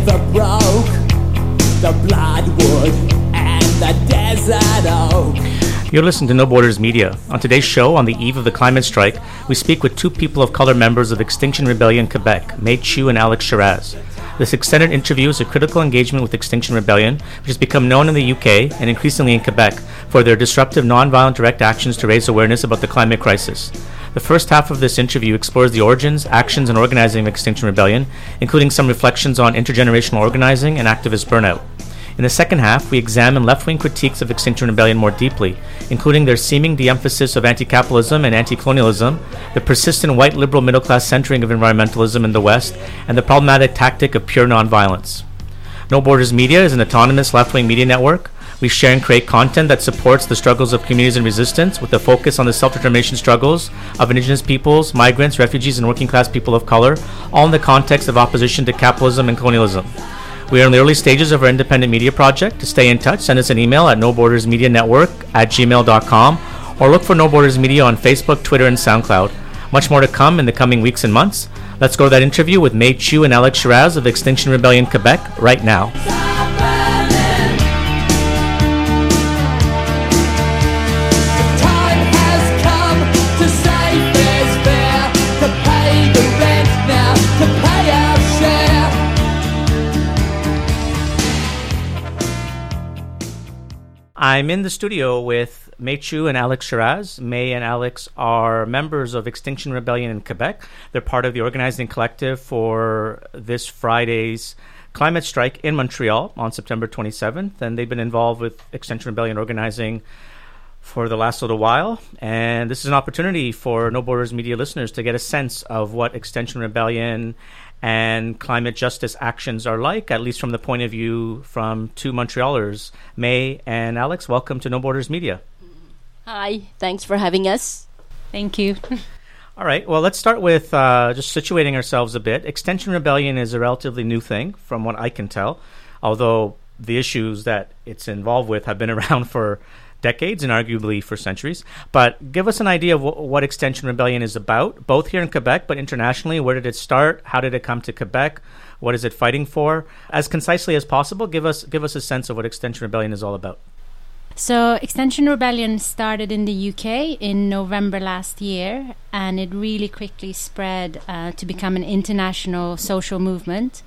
river broke, the bloodwood and the desert oak. You're listening to No Borders Media. On today's show, on the eve of the climate strike, we speak with two people of color members of Extinction Rebellion Quebec, May Chu and Alex Shiraz. This extended interview is a critical engagement with Extinction Rebellion, which has become known in the UK and increasingly in Quebec for their disruptive, nonviolent direct actions to raise awareness about the climate crisis. The first half of this interview explores the origins, actions, and organizing of Extinction Rebellion, including some reflections on intergenerational organizing and activist burnout. In the second half, we examine left wing critiques of Extinction Rebellion more deeply, including their seeming de emphasis of anti capitalism and anti colonialism, the persistent white liberal middle class centering of environmentalism in the West, and the problematic tactic of pure nonviolence. No Borders Media is an autonomous left wing media network. We share and create content that supports the struggles of communities in resistance with a focus on the self determination struggles of Indigenous peoples, migrants, refugees, and working class people of color, all in the context of opposition to capitalism and colonialism. We are in the early stages of our independent media project. To stay in touch, send us an email at nobordersmedianetwork at gmail.com or look for No Borders Media on Facebook, Twitter, and SoundCloud. Much more to come in the coming weeks and months. Let's go to that interview with May Chu and Alex Shiraz of Extinction Rebellion Quebec right now. I'm in the studio with May Chu and Alex Shiraz. May and Alex are members of Extinction Rebellion in Quebec. They're part of the organizing collective for this Friday's climate strike in Montreal on September 27th. And they've been involved with Extinction Rebellion organizing for the last little while. And this is an opportunity for No Borders Media listeners to get a sense of what Extinction Rebellion and climate justice actions are like, at least from the point of view from two Montrealers. May and Alex, welcome to No Borders Media. Hi, thanks for having us. Thank you. All right, well, let's start with uh, just situating ourselves a bit. Extinction Rebellion is a relatively new thing, from what I can tell, although the issues that it's involved with have been around for decades and arguably for centuries. But give us an idea of wh- what Extinction Rebellion is about, both here in Quebec but internationally. Where did it start? How did it come to Quebec? What is it fighting for? As concisely as possible, give us give us a sense of what Extinction Rebellion is all about. So, Extinction Rebellion started in the UK in November last year, and it really quickly spread uh, to become an international social movement.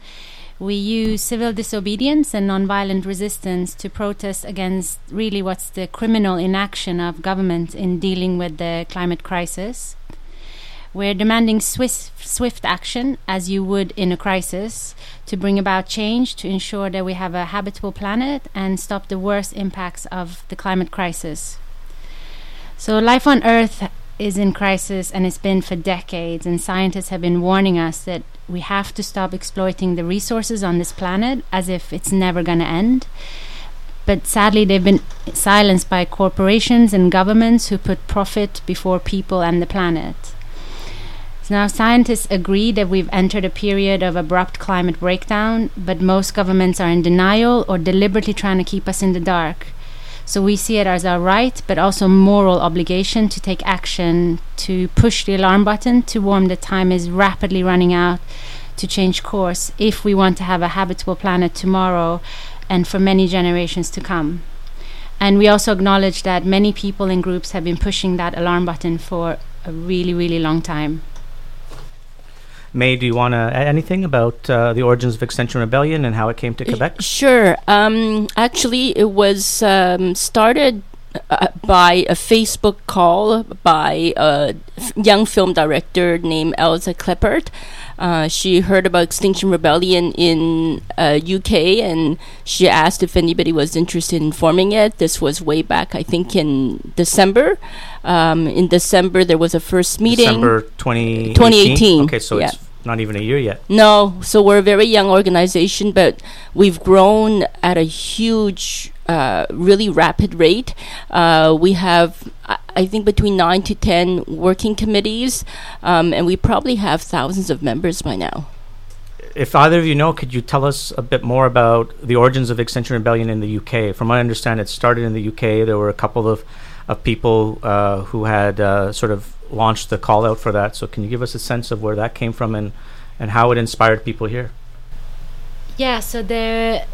We use civil disobedience and nonviolent resistance to protest against really what's the criminal inaction of government in dealing with the climate crisis. We're demanding swift, swift action, as you would in a crisis, to bring about change to ensure that we have a habitable planet and stop the worst impacts of the climate crisis. So, life on Earth is in crisis and it's been for decades, and scientists have been warning us that we have to stop exploiting the resources on this planet as if it's never going to end. But sadly, they've been silenced by corporations and governments who put profit before people and the planet. So now scientists agree that we've entered a period of abrupt climate breakdown, but most governments are in denial or deliberately trying to keep us in the dark. So we see it as our right, but also moral obligation to take action to push the alarm button to warn that time is rapidly running out to change course if we want to have a habitable planet tomorrow and for many generations to come. And we also acknowledge that many people and groups have been pushing that alarm button for a really, really long time. May, do you want to add anything about uh, the origins of Extinction Rebellion and how it came to Quebec? Sure. Um, actually, it was um, started uh, by a Facebook call by a f- young film director named Elsa Kleppert. Uh, she heard about Extinction Rebellion in uh, UK and she asked if anybody was interested in forming it. This was way back, I think, in December. Um, in December, there was a first meeting. December 2018? 2018, Okay, so yeah. it's not even a year yet. No, so we're a very young organization, but we've grown at a huge, uh, really rapid rate. Uh, we have, I- I think, between nine to ten working committees, um, and we probably have thousands of members by now. If either of you know, could you tell us a bit more about the origins of Extinction Rebellion in the UK? From what I understand, it started in the UK. There were a couple of, of people uh, who had uh, sort of launched the call out for that. So, can you give us a sense of where that came from and, and how it inspired people here? Yeah, so the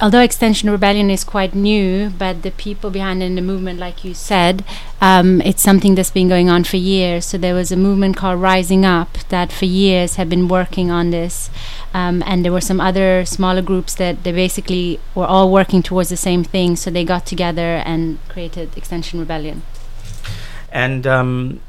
although Extinction Rebellion is quite new, but the people behind it in the movement, like you said, um, it's something that's been going on for years. So there was a movement called Rising Up that for years had been working on this, um, and there were some other smaller groups that they basically were all working towards the same thing. So they got together and created Extinction Rebellion. And um,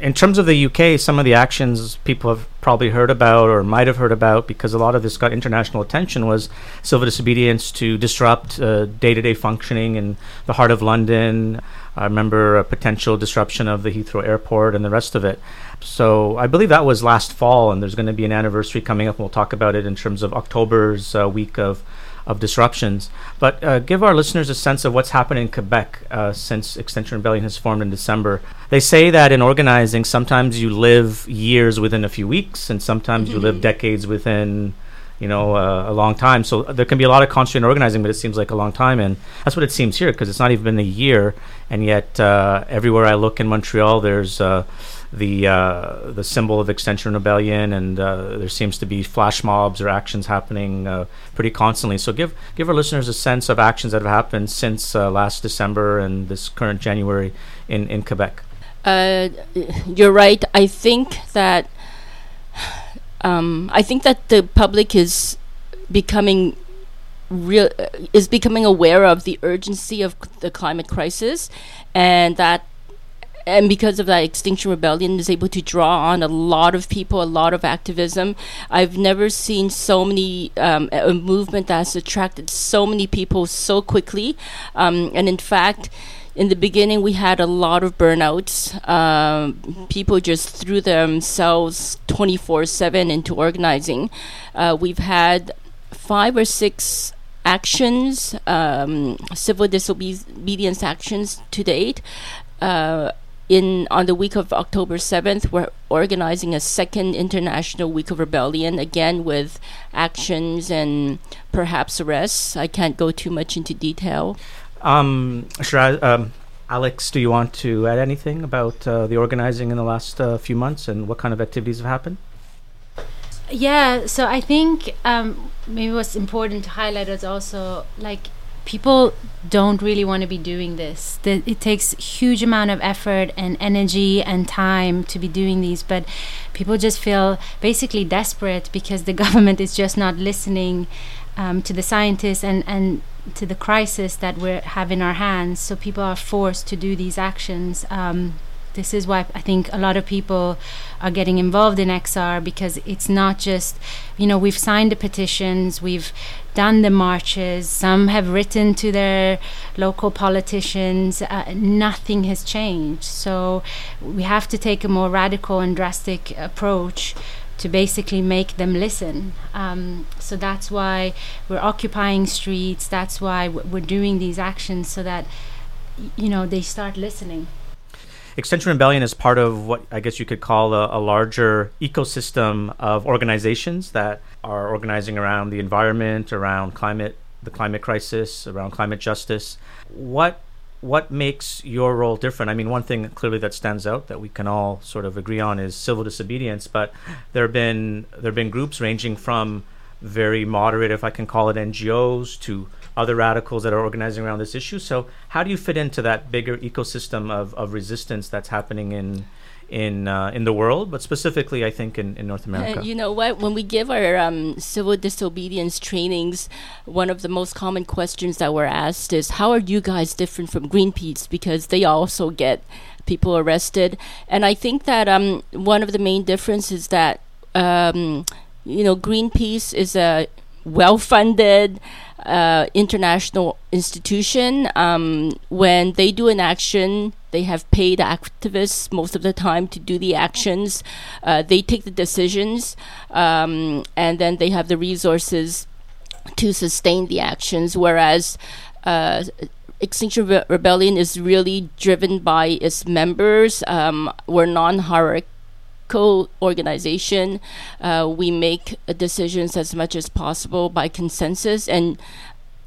in terms of the UK, some of the actions people have probably heard about or might have heard about because a lot of this got international attention was civil disobedience to disrupt day to day functioning in the heart of London. I remember a potential disruption of the Heathrow airport and the rest of it. So I believe that was last fall, and there's going to be an anniversary coming up. We'll talk about it in terms of October's uh, week of of disruptions. But uh, give our listeners a sense of what's happened in Quebec uh, since Extinction Rebellion has formed in December. They say that in organizing, sometimes you live years within a few weeks, and sometimes mm-hmm. you live decades within. You know, uh, a long time. So there can be a lot of concentrated organizing, but it seems like a long time, and that's what it seems here because it's not even been a year, and yet uh, everywhere I look in Montreal, there's uh, the uh, the symbol of Extinction Rebellion, and uh, there seems to be flash mobs or actions happening uh, pretty constantly. So give give our listeners a sense of actions that have happened since uh, last December and this current January in in Quebec. Uh, you're right. I think that um, I think that the public is becoming real is becoming aware of the urgency of the climate crisis, and that and because of that extinction rebellion is able to draw on a lot of people a lot of activism. I've never seen so many um, a movement that's attracted so many people so quickly. Um, and in fact in the beginning we had a lot of burnouts. Um, people just threw themselves 24-7 into organizing. Uh, we've had five or six actions um, civil disobedience actions to date. Uh, in on the week of October 7th, we're organizing a second international week of rebellion again with actions and perhaps arrests. I can't go too much into detail. Um, Shiraz, um, Alex, do you want to add anything about uh, the organizing in the last uh, few months and what kind of activities have happened? Yeah, so I think um, maybe what's important to highlight is also like people don't really want to be doing this. The, it takes huge amount of effort and energy and time to be doing these, but people just feel basically desperate because the government is just not listening um, to the scientists and and to the crisis that we have in our hands. So people are forced to do these actions. Um, this is why I think a lot of people are getting involved in XR because it's not just, you know, we've signed the petitions, we've done the marches, some have written to their local politicians. Uh, nothing has changed. So we have to take a more radical and drastic approach to basically make them listen. Um, so that's why we're occupying streets. That's why we're doing these actions so that you know they start listening. Extinction Rebellion is part of what I guess you could call a, a, larger ecosystem of organizations that are organizing around the environment, around climate, the climate crisis, around climate justice. What what makes your role different? I mean, one thing clearly that stands out that we can all sort of agree on is civil disobedience, but there have been there have been groups ranging from very moderate, if I can call it NGOs, to other radicals that are organizing around this issue. So, how do you fit into that bigger ecosystem of, of resistance that's happening in in uh, in the world, but specifically, I think in, in North America. Uh, you know what? When we give our um, civil disobedience trainings, one of the most common questions that we're asked is, "How are you guys different from Greenpeace?" Because they also get people arrested, and I think that um, one of the main differences is that um, you know Greenpeace is a well-funded uh, international institution. Um, when they do an action, they have paid activists most of the time to do the actions. Uh, they take the decisions, um, and then they have the resources to sustain the actions. Whereas uh, Extinction Re- Rebellion is really driven by its members. Um, we're non-hierarchical organization. Uh, we make decisions as much as possible by consensus, and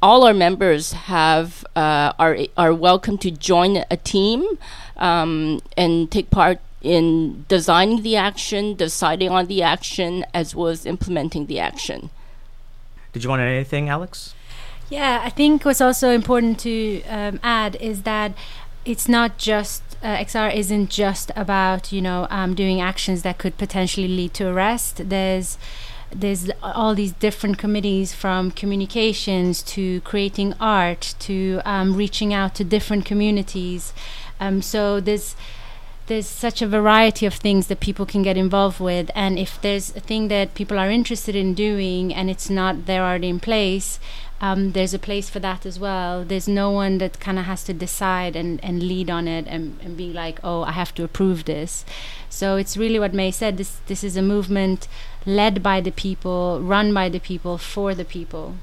all our members have uh, are are welcome to join a team um, and take part in designing the action, deciding on the action, as well as implementing the action. Did you want to add anything, Alex? Yeah, I think what's also important to um, add is that it's not just uh, XR isn't just about you know um, doing actions that could potentially lead to arrest. There's there's all these different committees from communications to creating art to um, reaching out to different communities. Um, so there's there's such a variety of things that people can get involved with and if there's a thing that people are interested in doing and it's not there already in place um, there's a place for that as well. There's no one that kind of has to decide and, and lead on it and, and be like oh i have to approve this. So it's really what may said this this is a movement led by the people run by the people for the people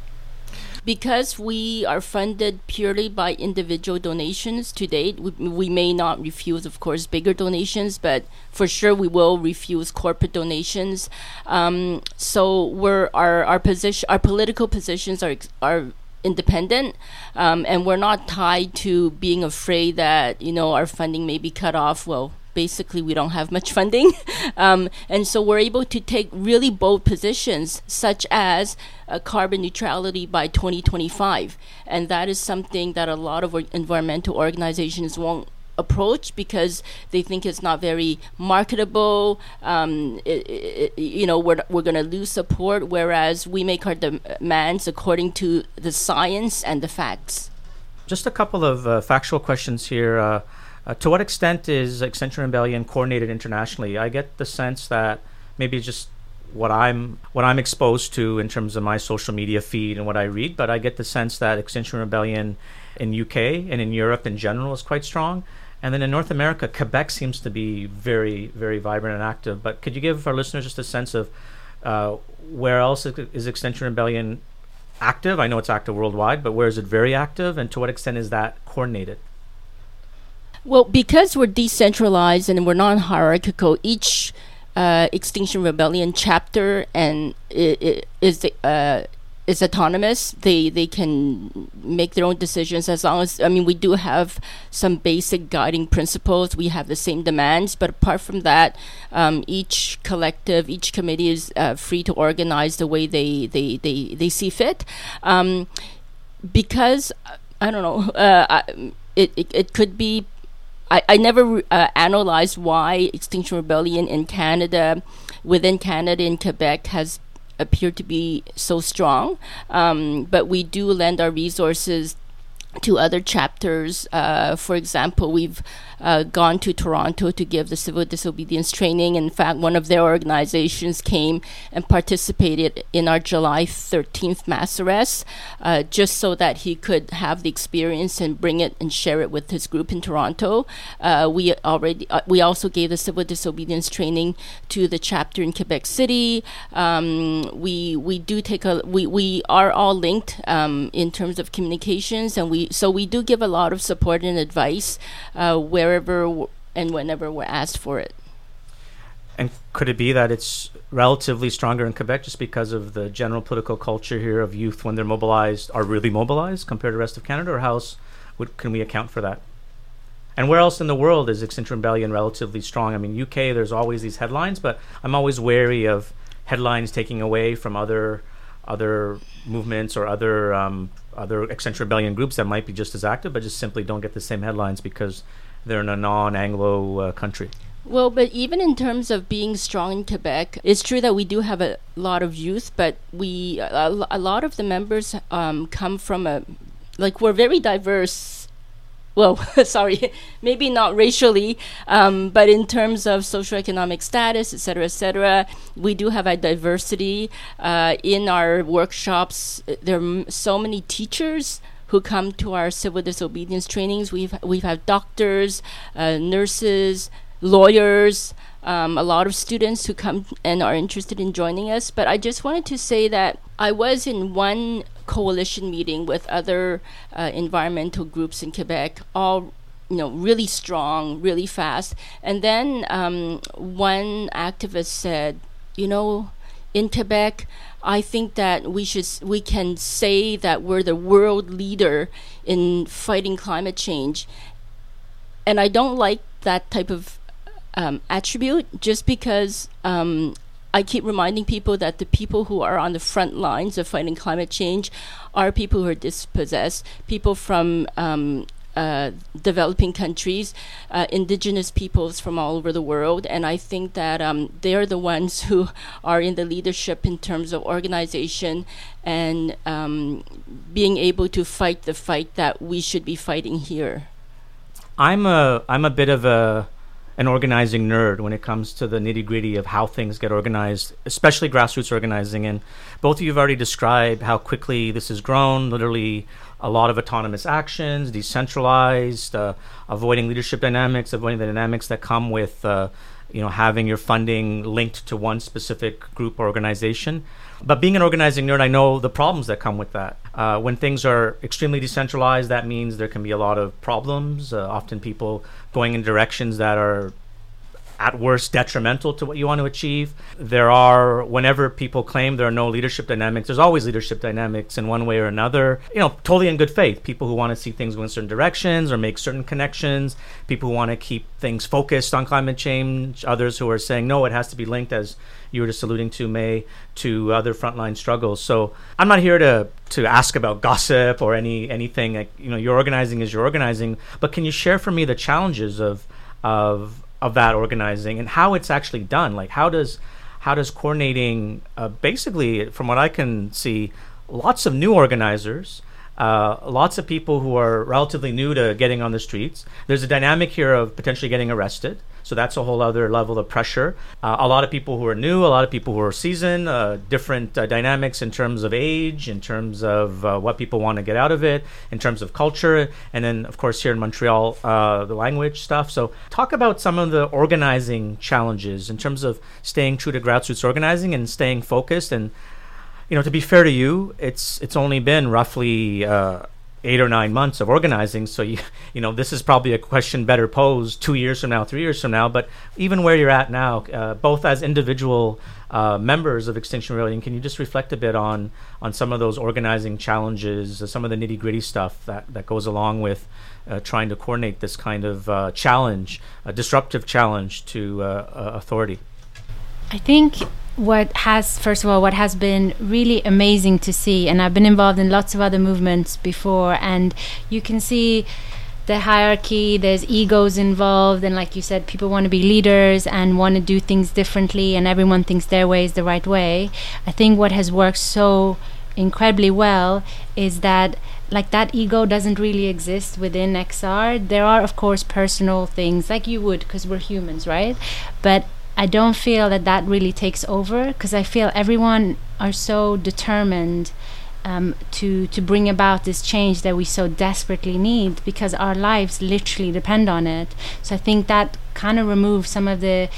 because we are funded purely by individual donations to date, we, we, may not refuse, of course, bigger donations, but for sure we will refuse corporate donations. Um, so we're our our position, our political positions are are independent, um, and we're not tied to being afraid that you know our funding may be cut off. Well, basically we don't have much funding. Um, and so we're able to take really bold positions, such as uh, carbon neutrality by 2025. And that is something that a lot of environmental organizations won't approach because they think it's not very marketable. Um, it, it, you know, we're, we're going to lose support, whereas we make our demands according to the science and the facts. Just a couple of uh, factual questions here. Uh, uh, to what extent is Extinction Rebellion coordinated internationally? I get the sense that maybe just what I'm what I'm exposed to in terms of my social media feed and what I read, but I get the sense that Extinction Rebellion in UK and in Europe in general is quite strong. And then in North America, Quebec seems to be very, very vibrant and active. But could you give our listeners just a sense of uh, where else is Extinction Rebellion active? I know it's active worldwide, but where is it very active, and to what extent is that coordinated? Well, because we're decentralized and we're non hierarchical, each uh, Extinction Rebellion chapter and it, it is uh, is autonomous. They they can make their own decisions as long as I mean we do have some basic guiding principles. We have the same demands, but apart from that, um, each collective, each committee is uh, free to organize the way they they they, they see fit. Um, because I don't know, uh, it, it it could be I, I never uh, analyzed why Extinction Rebellion in Canada, within Canada in Quebec, has appeared to be so strong. Um, but we do lend our resources to other chapters. Uh, for example, we've uh, gone to Toronto to give the civil disobedience training. In fact, one of their organizations came and participated in our July 13th mass arrest uh, just so that he could have the experience and bring it and share it with his group in Toronto. Uh, we already uh, we also gave the civil disobedience training to the chapter in Quebec City. Um, we we do take a we, we are all linked um, in terms of communications and we so we do give a lot of support and advice uh, where wherever and whenever we're asked for it. And could it be that it's relatively stronger in Quebec just because of the general political culture here of youth when they're mobilized are really mobilized compared to the rest of Canada, or how else would, can we account for that? And where else in the world is Extinction Rebellion relatively strong? I mean, UK, there's always these headlines, but I'm always wary of headlines taking away from other other movements or other um, other Extinction Rebellion groups that might be just as active, but just simply don't get the same headlines because they're in a non-Anglo uh, country. Well, but even in terms of being strong in Quebec, it's true that we do have a lot of youth, but we a, a lot of the members um, come from a like we're very diverse. Well, sorry, maybe not racially, um, but in terms of socioeconomic status, etc., etc., we do have a diversity uh, in our workshops. There are so many teachers who come to our civil disobedience trainings. We've we've had doctors, uh, nurses, lawyers, um, a lot of students who come and are interested in joining us. But I just wanted to say that I was in one coalition meeting with other uh, environmental groups in Quebec, all you know really strong, really fast. And then um, one activist said, you know, in Quebec I think that we should we can say that we're the world leader in fighting climate change, and I don't like that type of um, attribute just because um, I keep reminding people that the people who are on the front lines of fighting climate change are people who are dispossessed, people from um, uh, developing countries, uh, indigenous peoples from all over the world, and I think that um, they're the ones who are in the leadership in terms of organization and um, being able to fight the fight that we should be fighting here. I'm a I'm a bit of a an organizing nerd when it comes to the nitty gritty of how things get organized, especially grassroots organizing. And both of you have already described how quickly this has grown. Literally, a lot of autonomous actions, decentralized, uh, avoiding leadership dynamics, avoiding the dynamics that come with, uh, you know, having your funding linked to one specific group or organization. But being an organizing nerd, I know the problems that come with that. Uh, when things are extremely decentralized, that means there can be a lot of problems. Uh, often people going in directions that are at worst detrimental to what you want to achieve. There are, whenever people claim there are no leadership dynamics, there's always leadership dynamics in one way or another. You know, totally in good faith. People who want to see things go in certain directions or make certain connections, people who want to keep things focused on climate change, others who are saying, no, it has to be linked, as you were just alluding to, May, to other frontline struggles. So I'm not here to, to ask about gossip or any anything. Like, you know, your organizing is your organizing, but can you share for me the challenges of of of that organizing and how it's actually done. Like how does how does coordinating uh, basically, from what I can see, lots of new organizers. Uh, lots of people who are relatively new to getting on the streets. There's a dynamic here of potentially getting arrested. So that's a whole other level of pressure. Uh, a lot of people who are new, a lot of people who are seasoned, uh, different uh, dynamics in terms of age, in terms of uh, what people want to get out of it, in terms of culture, and then, of course, here in Montreal, uh, the language stuff. So, talk about some of the organizing challenges in terms of staying true to grassroots organizing and staying focused and you know, to be fair to you, it's it's only been roughly uh, eight or nine months of organizing. So you you know this is probably a question better posed two years from now, three years from now. But even where you're at now, uh, both as individual uh, members of Extinction Rebellion, can you just reflect a bit on on some of those organizing challenges, uh, some of the nitty gritty stuff that that goes along with uh, trying to coordinate this kind of uh, challenge, a disruptive challenge to uh, authority? I think what has first of all what has been really amazing to see and I've been involved in lots of other movements before and you can see the hierarchy there's egos involved and like you said people want to be leaders and want to do things differently and everyone thinks their way is the right way. I think what has worked so incredibly well is that like that ego doesn't really exist within xr there are of course personal things like you would because we're humans right? But I don't feel that that really takes over because I feel everyone are so determined um, to to bring about this change that we so desperately need because our lives literally depend on it. So I think that kind of removes some of the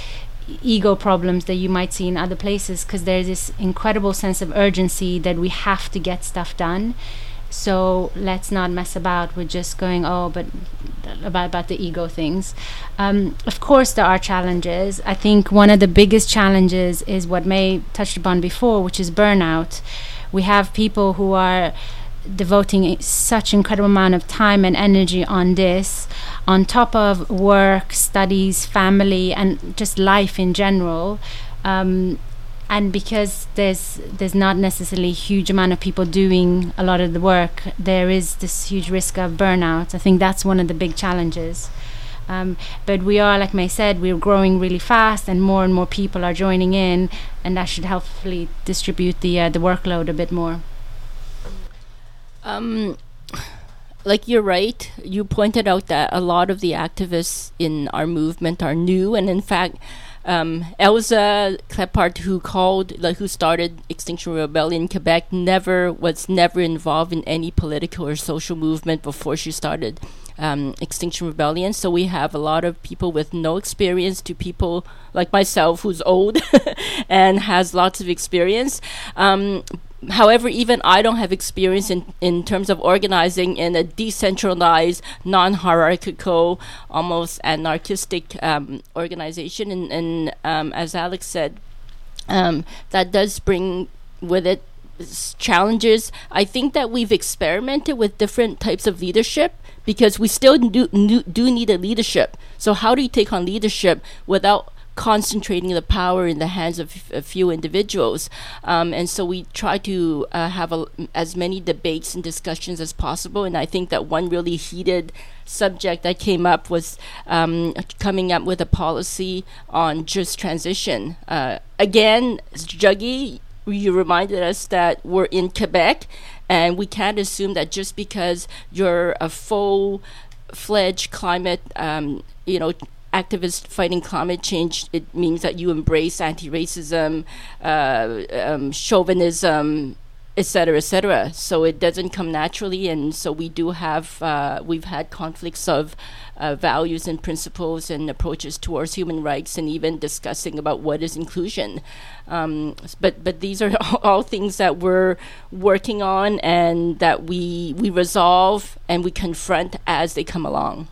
ego problems that you might see in other places because there's this incredible sense of urgency that we have to get stuff done so let's not mess about with just going, oh, but about about the ego things. Um, of course, there are challenges. I think one of the biggest challenges is what May touched upon before, which is burnout. We have people who are devoting such incredible amount of time and energy on this on top of work studies family and just life in general um, and because there's there's not necessarily a huge amount of people doing a lot of the work, there is this huge risk of burnout. I think that's one of the big challenges. Um, but we are, like May said, we're growing really fast, and more and more people are joining in, and that should hopefully distribute the uh, the workload a bit more. Um, like you're right. You pointed out that a lot of the activists in our movement are new, and in fact, um, Elsa Clepart, who called, like, who started Extinction Rebellion in Quebec, never was never involved in any political or social movement before she started um, Extinction Rebellion. So we have a lot of people with no experience to people like myself, who's old and has lots of experience. Um, however, even I don't have experience in, in terms of organizing in a decentralized, non hierarchical, almost anarchistic um, organization. And, and um, as Alex said, um, that does bring with it challenges. I think that we've experimented with different types of leadership because we still do, do need a leadership. So, how do you take on leadership without concentrating the power in the hands of a few individuals. Um, and so we try to uh, have a, as many debates and discussions as possible. And I think that one really heated subject that came up was um, coming up with a policy on just transition. Uh, again, Jaggi, you reminded us that we're in Quebec, and we can't assume that just because you're a full fledged climate, um, you know, activist fighting climate change, it means that you embrace anti-racism, uh, um, chauvinism, et cetera, et cetera. So it doesn't come naturally, and so we do have uh, we've had conflicts of uh, values and principles and approaches towards human rights, and even discussing about what is inclusion. Um, but but these are all things that we're working on and that we we resolve and we confront as they come along.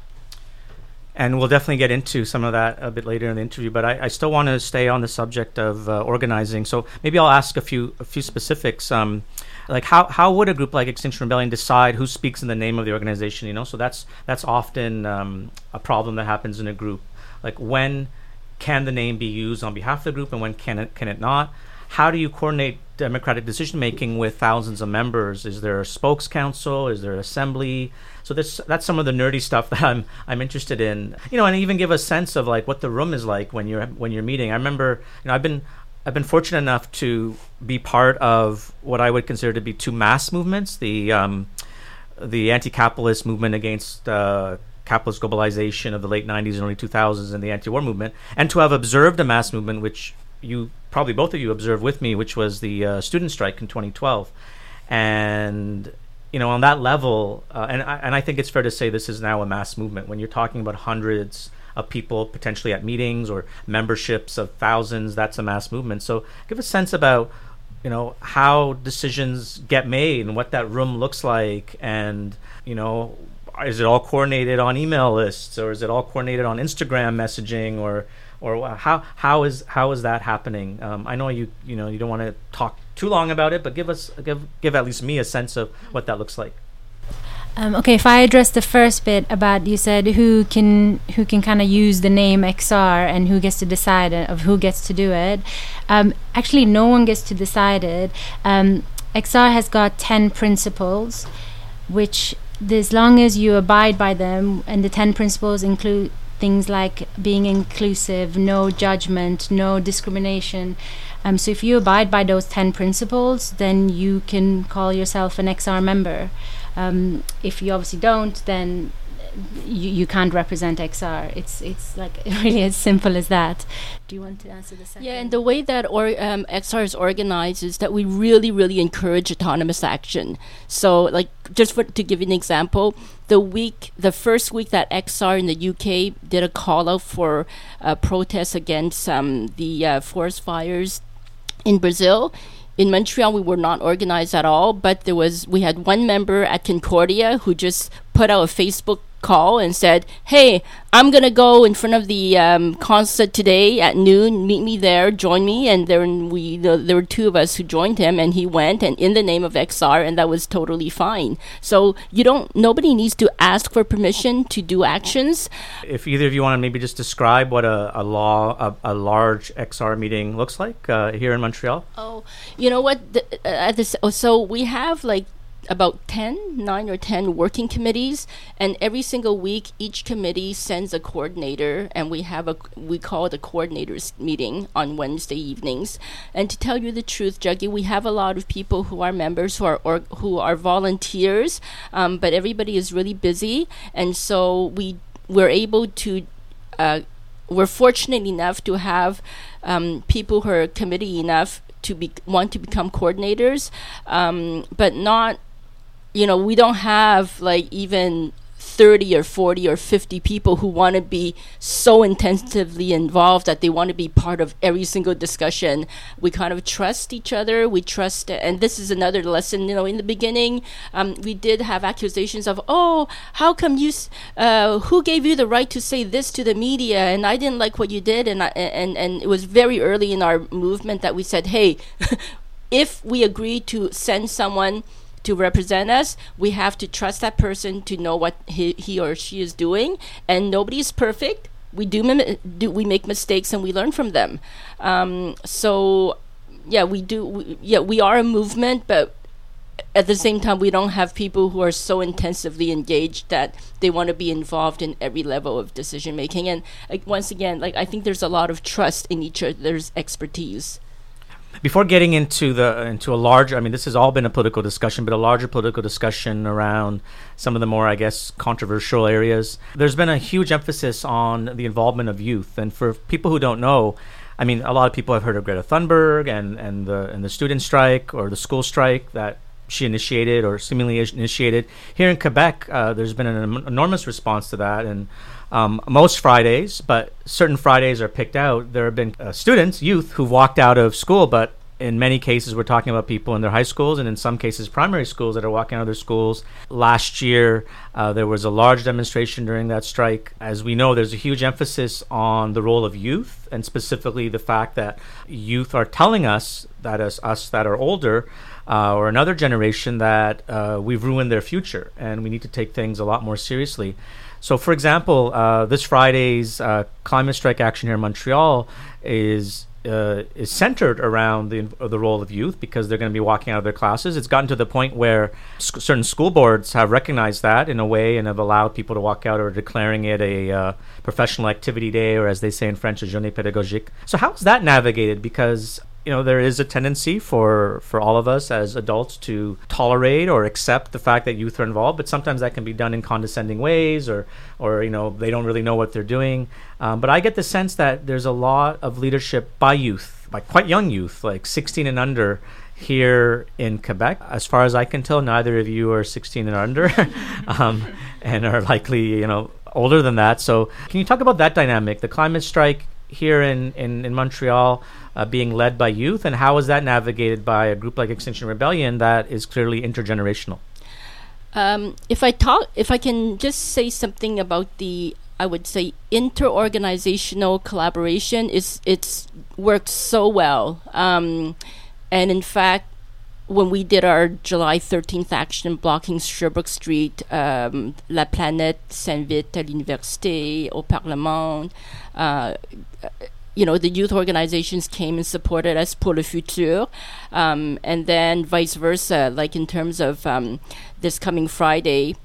And we'll definitely get into some of that a bit later in the interview. But I, I still want to stay on the subject of uh, organizing. So maybe I'll ask a few a few specifics. Um, like how, how would a group like Extinction Rebellion decide who speaks in the name of the organization? You know, so that's that's often um, a problem that happens in a group. Like when can the name be used on behalf of the group, and when can it can it not? How do you coordinate democratic decision making with thousands of members? Is there a spokes council? Is there an assembly? So this that's some of the nerdy stuff that I'm I'm interested in. You know, and even give a sense of like what the room is like when you're when you're meeting. I remember, you know, I've been I've been fortunate enough to be part of what I would consider to be two mass movements: the um, the anti-capitalist movement against uh, capitalist globalization of the late '90s and early 2000s, and the anti-war movement, and to have observed a mass movement, which you probably both of you observed with me, which was the uh, student strike in 2012, and you know, on that level, uh, and I, and I think it's fair to say this is now a mass movement. When you're talking about hundreds of people potentially at meetings or memberships of thousands, that's a mass movement. So give a sense about you know how decisions get made and what that room looks like, and you know, is it all coordinated on email lists or is it all coordinated on Instagram messaging or or how how is how is that happening? Um, I know you you know you don't want to talk too long about it, but give us give give at least me a sense of what that looks like. Um, okay, if I address the first bit about you said who can who can kind of use the name XR and who gets to decide of who gets to do it. Um, actually, no one gets to decide it. Um, XR has got ten principles, which as long as you abide by them, and the ten principles include things like being inclusive, no judgment, no discrimination. Um, so if you abide by those 10 principles, then you can call yourself an XR member. Um, if you obviously don't, then you, you can't represent XR. It's it's like really as simple as that. Do you want to answer the second? Yeah, and the way that or, um, XR is organized is that we really, really encourage autonomous action. So, like, just for, to give you an example, the week, the first week that XR in the UK did a call out for uh, protests against um, the uh, forest fires in Brazil, in Montreal, we were not organized at all, but there was we had one member at Concordia who just put out a Facebook call and said, "Hey, I'm gonna go in front of the um, concert today at noon. Meet me there. Join me." And then we the, there were two of us who joined him, and he went and in the name of XR, and that was totally fine. So you don't. Nobody needs to ask for permission to do actions. If either of you want to maybe just describe what a, a law a, a large XR meeting looks like uh, here in Montreal. Oh, you know what? The, uh, this, so we have like about 10, 9 or 10 working committees and every single week each committee sends a coordinator and we have a we call it a coordinators meeting on Wednesday evenings. And to tell you the truth Jaggi we have a lot of people who are members who are or, who are volunteers um, but everybody is really busy and so we we're able to uh, we're fortunate enough to have um, people who are committee enough to be want to become coordinators, um, but not you know, we don't have like even 30 or 40 or 50 people who want to be so intensively involved that they want to be part of every single discussion. We kind of trust each other. We trust, and this is another lesson. You know, in the beginning, um, we did have accusations of, "Oh, how come you? Uh, who gave you the right to say this to the media?" And I didn't like what you did, and I, and and it was very early in our movement that we said, "Hey, if we agree to send someone." To represent us, we have to trust that person to know what he, he or she is doing. And nobody is perfect. we do, do we make mistakes and we learn from them. Um, so yeah, we do. We, yeah, we are a movement, but at the same time, we don't have people who are so intensively engaged that they want to be involved in every level of decision making. And like once again, like I think there's a lot of trust in each other's expertise. Before getting into the into a larger, I mean, this has all been a political discussion, but a larger political discussion around some of the more, I guess, controversial areas. There's been a huge emphasis on the involvement of youth, and for people who don't know, I mean, a lot of people have heard of Greta Thunberg and and the and the student strike or the school strike that she initiated or seemingly initiated. Here in Quebec, uh, there's been an enormous response to that, and um, most Fridays, but certain Fridays are picked out. There have been uh, students, youth, who've walked out of school, but in many cases, we're talking about people in their high schools and in some cases, primary schools that are walking out of their schools. Last year, uh, there was a large demonstration during that strike. As we know, there's a huge emphasis on the role of youth and specifically the fact that youth are telling us, that as us that are older, uh, or another generation that uh, we've ruined their future and we need to take things a lot more seriously. So, for example, uh, this Friday's uh, climate strike action here in Montreal is uh, is centered around the the role of youth because they're going to be walking out of their classes. It's gotten to the point where sc- certain school boards have recognized that in a way and have allowed people to walk out or declaring it a uh, professional activity day or, as they say in French, a journée pédagogique. So, how is that navigated? Because you know there is a tendency for for all of us as adults to tolerate or accept the fact that youth are involved but sometimes that can be done in condescending ways or or you know they don't really know what they're doing um, but i get the sense that there's a lot of leadership by youth by quite young youth like 16 and under here in Quebec. As far as I can tell, neither of you are 16 and under, um, and are likely, you know, older than that. So, can you talk about that dynamic, the climate strike here in in, in Montreal? Uh, being led by youth, and how is that navigated by a group like Extinction Rebellion that is clearly intergenerational? Um, if I talk, if I can just say something about the, I would say interorganizational collaboration is it's worked so well, um, and in fact, when we did our July 13th action blocking Sherbrooke Street, um, La Planète s'invite à l'université, au Parlement. Uh, you know, the youth organizations came and supported us pour le futur, um, and then vice versa. Like in terms of um, this coming Friday,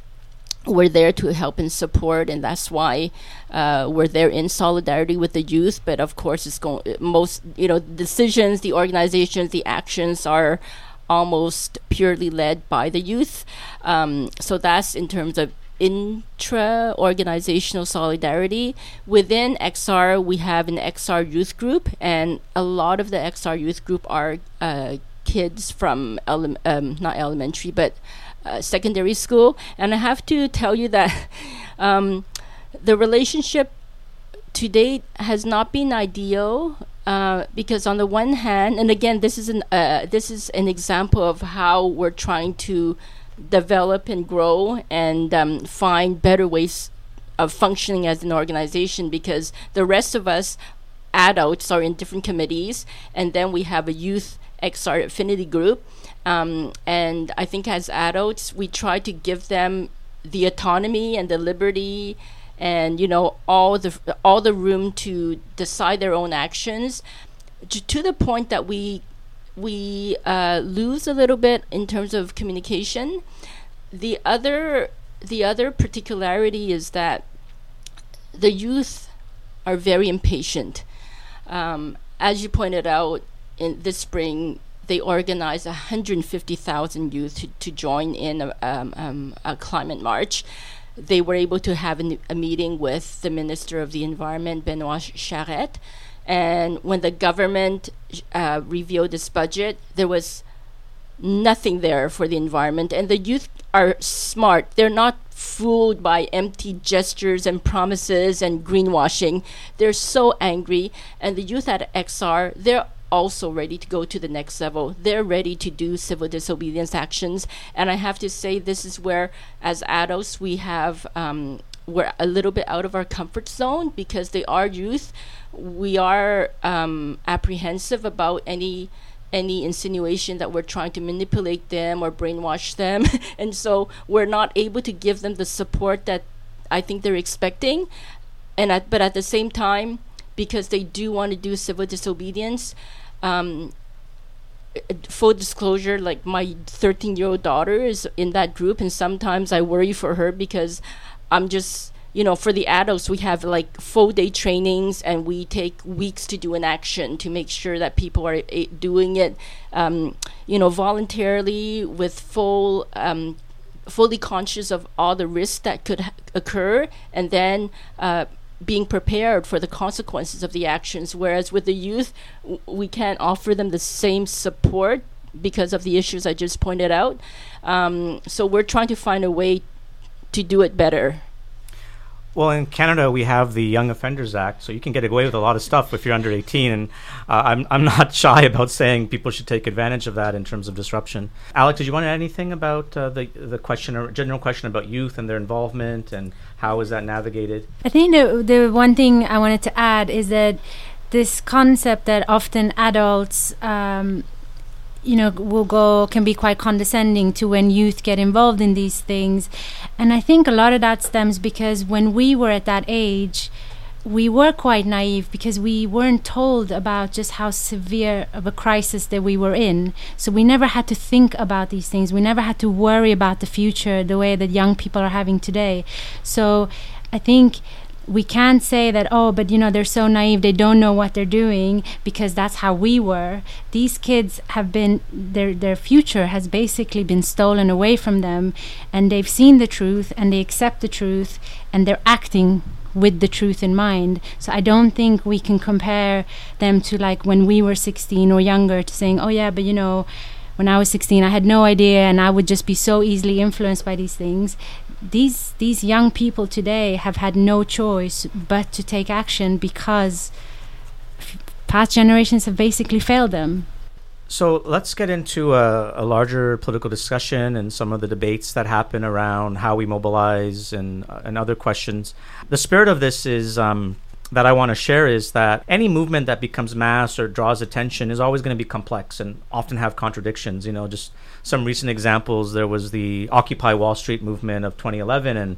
we're there to help and support, and that's why uh, we're there in solidarity with the youth. But of course, it's going most you know decisions, the organizations, the actions are almost purely led by the youth. Um, so that's in terms of intra organizational solidarity. Within XR, we have an XR youth group, and a lot of the XR youth group are uh, kids from ele- um, not elementary, but uh, secondary school. And I have to tell you that um, the relationship to date has not been ideal. Uh, because on the one hand, and again, this is an uh, this is an example of how we're trying to develop and grow and um, find better ways of functioning as an organization because the rest of us adults are in different committees and then we have a youth XR affinity group um, and I think as adults we try to give them the autonomy and the liberty and you know all the all the room to decide their own actions to, to the point that we we uh, lose a little bit in terms of communication. The other the other particularity is that the youth are very impatient. Um, as you pointed out, in this spring, they organized 150,000 youth to, to join in a, um, um, a, climate march. They were able to have a, a meeting with the Minister of the Environment, Benoit Charette, and when the government uh, this budget, there was nothing there for the environment. And the youth are smart. They're not fooled by empty gestures and promises and greenwashing. They're so angry. And the youth at XR, they're also ready to go to the next level. They're ready to do civil disobedience actions. And I have to say, this is where, as adults, we have um, we're a little bit out of our comfort zone because they are youth. We are um, apprehensive about any any insinuation that we're trying to manipulate them or brainwash them, and so we're not able to give them the support that I think they're expecting. and at, but at the same time, because they do want to do civil disobedience, um, full disclosure, like my 13 year old daughter is in that group, and sometimes I worry for her because I'm just, you know, for the adults, we have like full day trainings and we take weeks to do an action to make sure that people are uh, doing it, um, you know, voluntarily with full. Um, fully conscious of all the risks that could ha- occur and then uh, being prepared for the consequences of the actions. Whereas with the youth, w- we can't offer them the same support because of the issues I just pointed out. Um, so we're trying to find a way to do it better. Well, in Canada, we have the Young Offenders Act, so you can get away with a lot of stuff if you're under 18. And uh, I'm, I'm not shy about saying people should take advantage of that in terms of disruption. Alex, did you want to add anything about uh, the, the question or general question about youth and their involvement and how is that navigated? I think the the one thing I wanted to add is that this concept that often adults um, you know will go can be quite condescending to when youth get involved in these things and i think a lot of that stems because when we were at that age we were quite naive because we weren't told about just how severe of a crisis that we were in. So we never had to think about these things. We never had to worry about the future the way that young people are having today. So I think we can't say that oh but you know they're so naive they don't know what they're doing because that's how we were. These kids have been their their future has basically been stolen away from them and they've seen the truth and they accept the truth and they're acting with the truth in mind. So i don't think we can compare them to like when we were 16 or younger to saying oh yeah but you know when I was 16, I had no idea, and I would just be so easily influenced by these things these these young people today have had no choice but to take action because f- past generations have basically failed them. So let's get into a, a, larger political discussion and some of the debates that happen around how we mobilize and uh, and other questions. The spirit of this is um, that I want to share is that any movement that becomes mass or draws attention is always going to be complex and often have contradictions. You know, just some recent examples. There was the Occupy Wall Street movement of 2011, and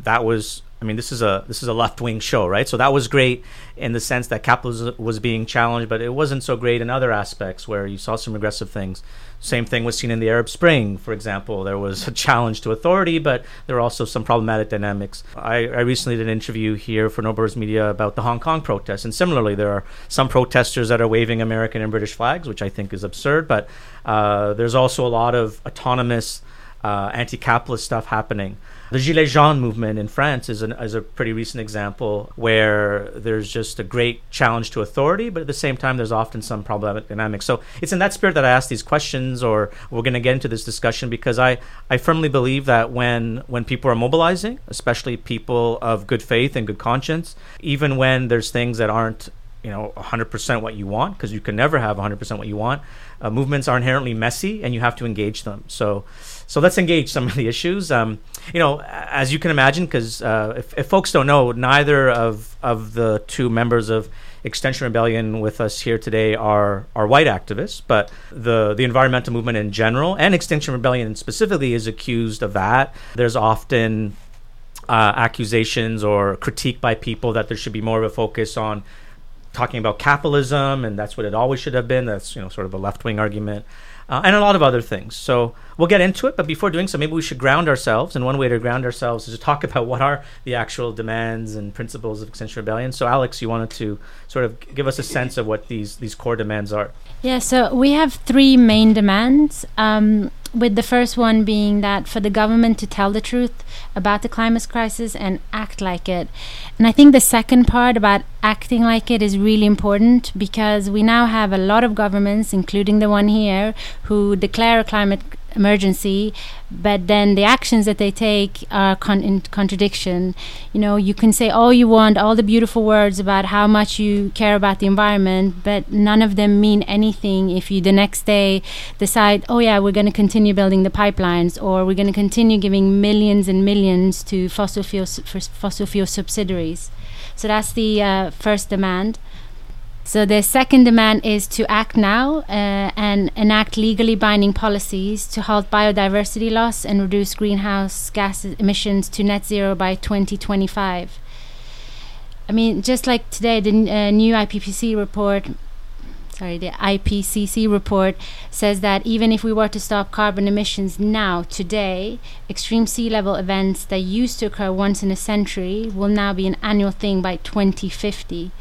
that was. I mean, this is a this is a left wing show, right? So that was great in the sense that capitalism was being challenged, but it wasn't so great in other aspects where you saw some regressive things. Same thing was seen in the Arab Spring, for example. There was a challenge to authority, but there were also some problematic dynamics. I, I recently did an interview here for No Borders Media about the Hong Kong protests, and similarly, there are some protesters that are waving American and British flags, which I think is absurd, but uh, there's also a lot of autonomous uh, anti-capitalist stuff happening. The Gilets Jaunes movement in France is, an, is a pretty recent example where there's just a great challenge to authority, but at the same time, there's often some problematic dynamics. So it's in that spirit that I ask these questions, or we're going to get into this discussion because I, I firmly believe that when when people are mobilizing, especially people of good faith and good conscience, even when there's things that aren't you know 100% what you want because you can never have 100% what you want uh, movements are inherently messy and you have to engage them so so let's engage some of the issues. Um, you know as you can imagine because uh, if, if, folks don't know neither of of the two members of extinction rebellion with us here today are are white activists but the the environmental movement in general and extinction rebellion specifically is accused of that. There's often uh, accusations or critique by people that there should be more of a focus on talking about capitalism, and that's what it always should have been. That's you know sort of a left wing argument, uh, and a lot of other things. So we'll get into it. But before doing so, maybe we should ground ourselves. And one way to ground ourselves is to talk about what are the actual demands and principles of Extinction Rebellion. So Alex, you wanted to sort of give us a sense of what these these core demands are. Yeah. So we have three main demands. Um, with the first one being that for the government to tell the truth about the climate crisis and act like it. And I think the second part about acting like it is really important because we now have a lot of governments, including the one here, who declare a climate emergency, but then the actions that they take are con- in contradiction. You know, you can say all you want, all the beautiful words about how much you care about the environment, but none of them mean anything if you the next day decide, oh yeah, we're going to continue building the pipelines, or we're going to continue giving millions and millions to fossil fuel fossil fuel subsidiaries. So that's the uh, first demand. So the second demand is to act now uh, and enact legally binding policies to halt biodiversity loss and reduce greenhouse gas emissions to net zero by 2025. I mean, just like today, the uh, new IPCC report, sorry, the IPCC report says that even if we were to stop carbon emissions now, today, extreme sea level events that used to occur once in a century will now be an annual thing by 2050.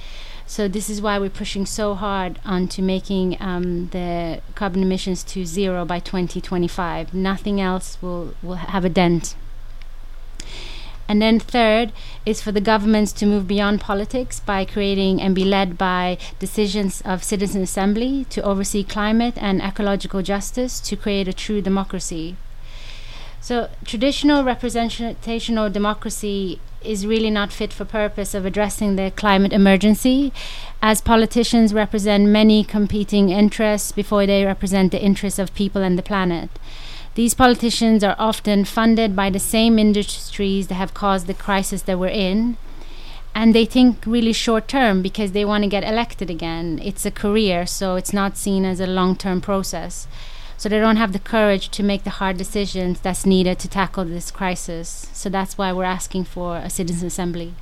So this is why we're pushing so hard onto making um, the carbon emissions to zero by 2025. Nothing else will, will have a dent. And then third is for the governments to move beyond politics by creating and be led by decisions of citizen assembly to oversee climate and ecological justice to create a true democracy. So traditional representational democracy is really not fit for purpose of addressing the climate emergency as politicians represent many competing interests before they represent the interests of people and the planet. These politicians are often funded by the same industries that have caused the crisis that we're in. And they think really short term because they want to get elected again. It's a career, so it's not seen as a long term process. So they don't have the courage to make the hard decisions that's needed to tackle this crisis. So that's why we're asking for a citizen assembly.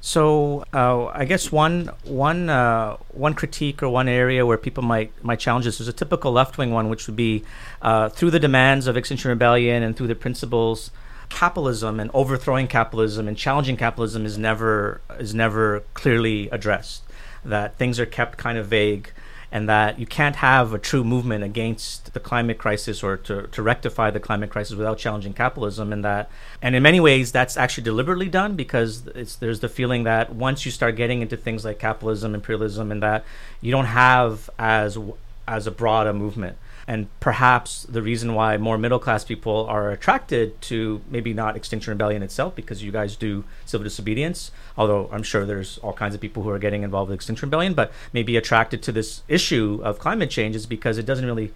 So uh, I guess one one uh, one critique or one area where people might might challenge this is a typical left wing one, which would be uh, through the demands of Extinction Rebellion and through the principles, capitalism and overthrowing capitalism and challenging capitalism is never is never clearly addressed. That things are kept kind of vague and that you can't have a true movement against the climate crisis or to, to rectify the climate crisis without challenging capitalism and that and in many ways that's actually deliberately done because there's the feeling that once you start getting into things like capitalism imperialism and that you don't have as as a broad a movement and perhaps the reason why more middle class people are attracted to maybe not Extinction Rebellion itself because you guys do civil disobedience, although I'm sure there's all kinds of people who are getting involved with Extinction Rebellion, but maybe attracted to this issue of climate change is because it doesn't really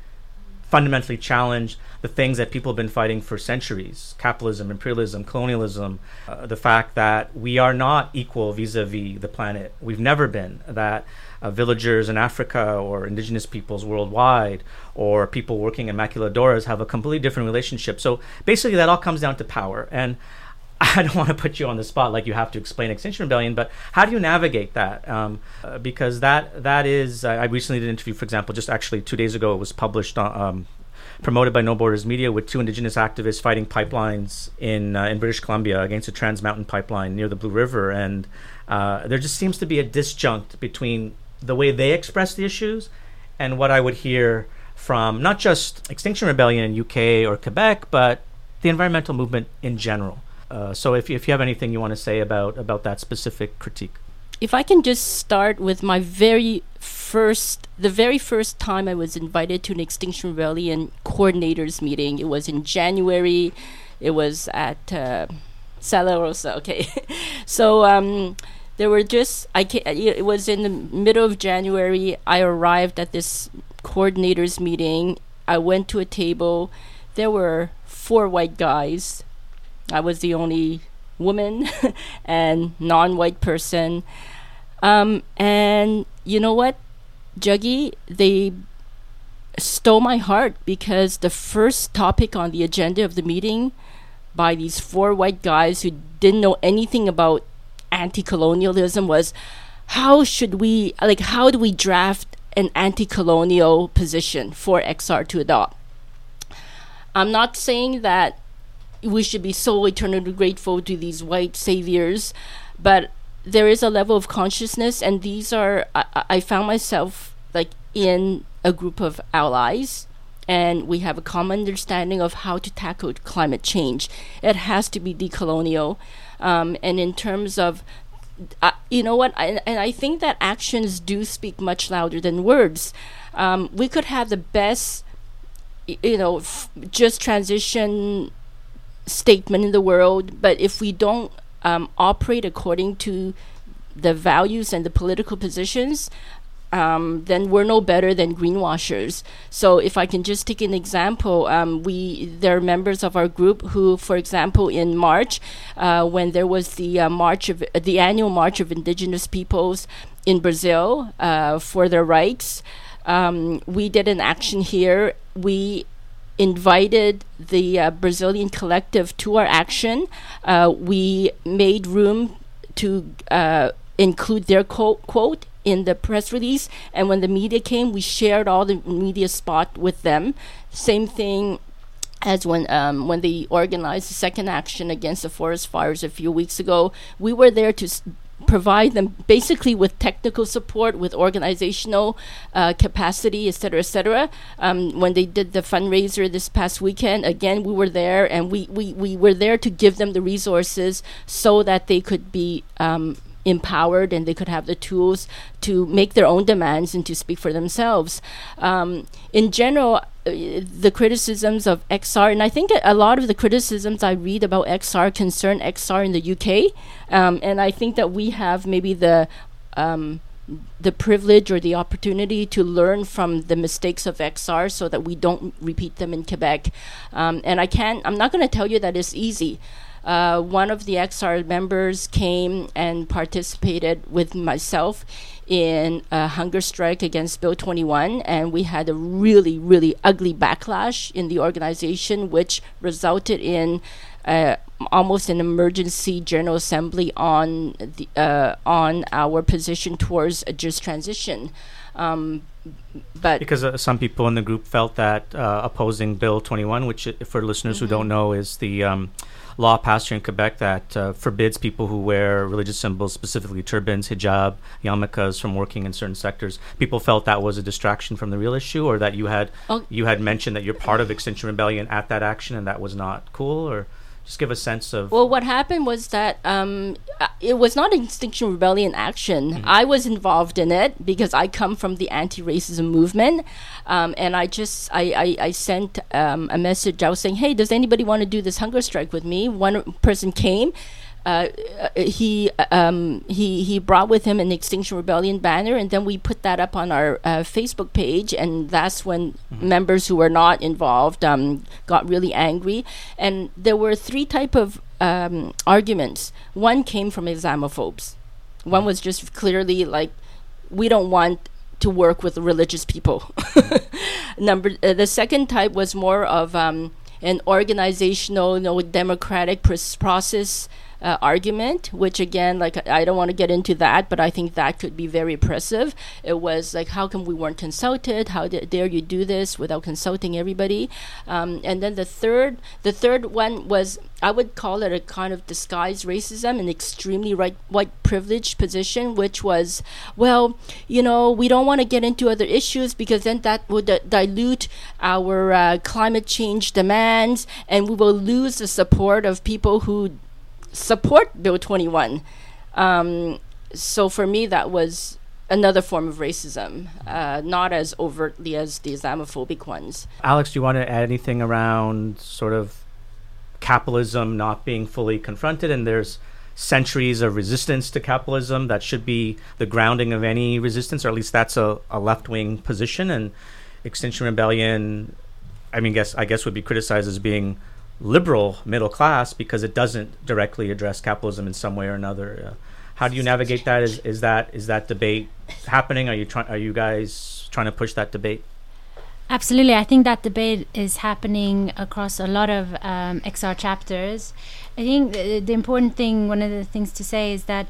fundamentally challenge the things that people have been fighting for centuries capitalism, imperialism, colonialism, uh, the fact that we are not equal vis a vis the planet. We've never been. That uh, villagers in Africa or indigenous peoples worldwide or people working in maquiladoras have a completely different relationship. So basically, that all comes down to power. And I don't want to put you on the spot like you have to explain Extinction Rebellion, but how do you navigate that? Um, uh, because that that is, uh, I recently did an interview, for example, just actually two days ago, it was published on. Um, promoted by No Borders Media with two indigenous activists fighting pipelines in uh, in British Columbia against a Trans Mountain pipeline near the Blue River, and uh, there just seems to be a disjunct between the way they express the issues and what I would hear from not just Extinction Rebellion in UK or Quebec, but the environmental movement in general. Uh, so if if you have anything you want to say about about that specific critique. If I can just start with my very first, the very first time I was invited to an Extinction Rebellion coordinators meeting, it was in January. It was at uh, Sala Rosa. Okay, so um, there were just I ca- it was in the middle of January. I arrived at this coordinators meeting. I went to a table. There were four white guys. I was the only woman and non-white person. Um, and you know what, Jaggi, they stole my heart because the first topic on the agenda of the meeting by these four white guys who didn't know anything about anti-colonialism was how should we like how do we draft an anti-colonial position for XR to adopt I'm not saying that we should be so eternally grateful to these white saviors but there is a level of consciousness and these are I, I found myself like in a group of allies and we have a common understanding of how to tackle climate change. It has to be decolonial. Um, and in terms of, uh, you know what, I, and I think that actions do speak much louder than words. Um, we could have the best, you know, f- just transition statement in the world, but if we don't um, operate according to the values and the political positions, um, then we're no better than greenwashers. So if I can just take an example, um, we there are members of our group who, for example, in March, uh, when there was the uh, march of the annual march of indigenous peoples in Brazil uh, for their rights, um, we did an action here. We invited the uh, Brazilian collective to our action. Uh, we made room to uh, include their quote in the press release. And when the media came, we shared all the media spot with them. Same thing as when um, when they organized the second action against the forest fires a few weeks ago. We were there to s- provide them basically with technical support, with organizational uh, capacity, et cetera, et cetera. Um, when they did the fundraiser this past weekend, again, we were there and we, we, we were there to give them the resources so that they could be um, empowered and they could have the tools to make their own demands and to speak for themselves. Um, in general, uh, the criticisms of XR, and I think a lot of the criticisms I read about XR concern XR in the UK, um, and I think that we have maybe the um, the privilege or the opportunity to learn from the mistakes of XR so that we don't repeat them in Quebec. Um, and I can't, I'm not going to tell you that it's easy. Uh, one of the XR members came and participated with myself in a hunger strike against Bill 21, and we had a really, really ugly backlash in the organization, which resulted in uh, almost an emergency general assembly on the uh, on our position towards a just transition. Um, but Because uh, some people in the group felt that uh, opposing Bill 21, which, uh, for listeners who don't know, is the um, law passed here in Quebec that uh, forbids people who wear religious symbols, specifically turbans, hijab, yarmulkes, from working in certain sectors. People felt that was a distraction from the real issue, or that you had Oh. you had mentioned that you're part of Extinction Rebellion at that action, and that was not cool, or just give a sense of. Well, what happened was that um, uh, it was not an Extinction Rebellion action. I was involved in it because I come from the anti-racism movement, um, and I just I I, I sent um, a message. I was saying, "Hey, does anybody want to do this hunger strike with me?" One person came. Uh, he um, he he brought with him an Extinction Rebellion banner, and then we put that up on our uh, Facebook page, and that's when members who were not involved um, got really angry. And there were three type of um, arguments. One came from Islamophobes. One was just clearly like, we don't want to work with religious people. Number uh, the second type was more of um, an organizational, you know, democratic pr- process uh, argument, which again, like I don't want to get into that, but I think that could be very oppressive. It was like, how come we weren't consulted? How da- dare you do this without consulting everybody? Um, and then the third, the third one was, I would call it a kind of disguised racism, an extremely right white privileged position, which was, well, you know, we don't want to get into other issues because then that would uh, dilute our uh, climate change demands, and we will lose the support of people who support Bill 21. Um, so for me, that was another form of racism, uh, not as overtly as the Islamophobic ones. Alex, do you want to add anything around sort of capitalism not being fully confronted and there's centuries of resistance to capitalism that should be the grounding of any resistance or at least that's a, a left-wing position and extinction rebellion i mean guess i guess would be criticized as being liberal middle class because it doesn't directly address capitalism in some way or another uh, how do you navigate that is, is that is that debate happening are you trying are you guys trying to push that debate Absolutely. I think that debate is happening across a lot of um, XR chapters. I think the, the important thing, one of the things to say is that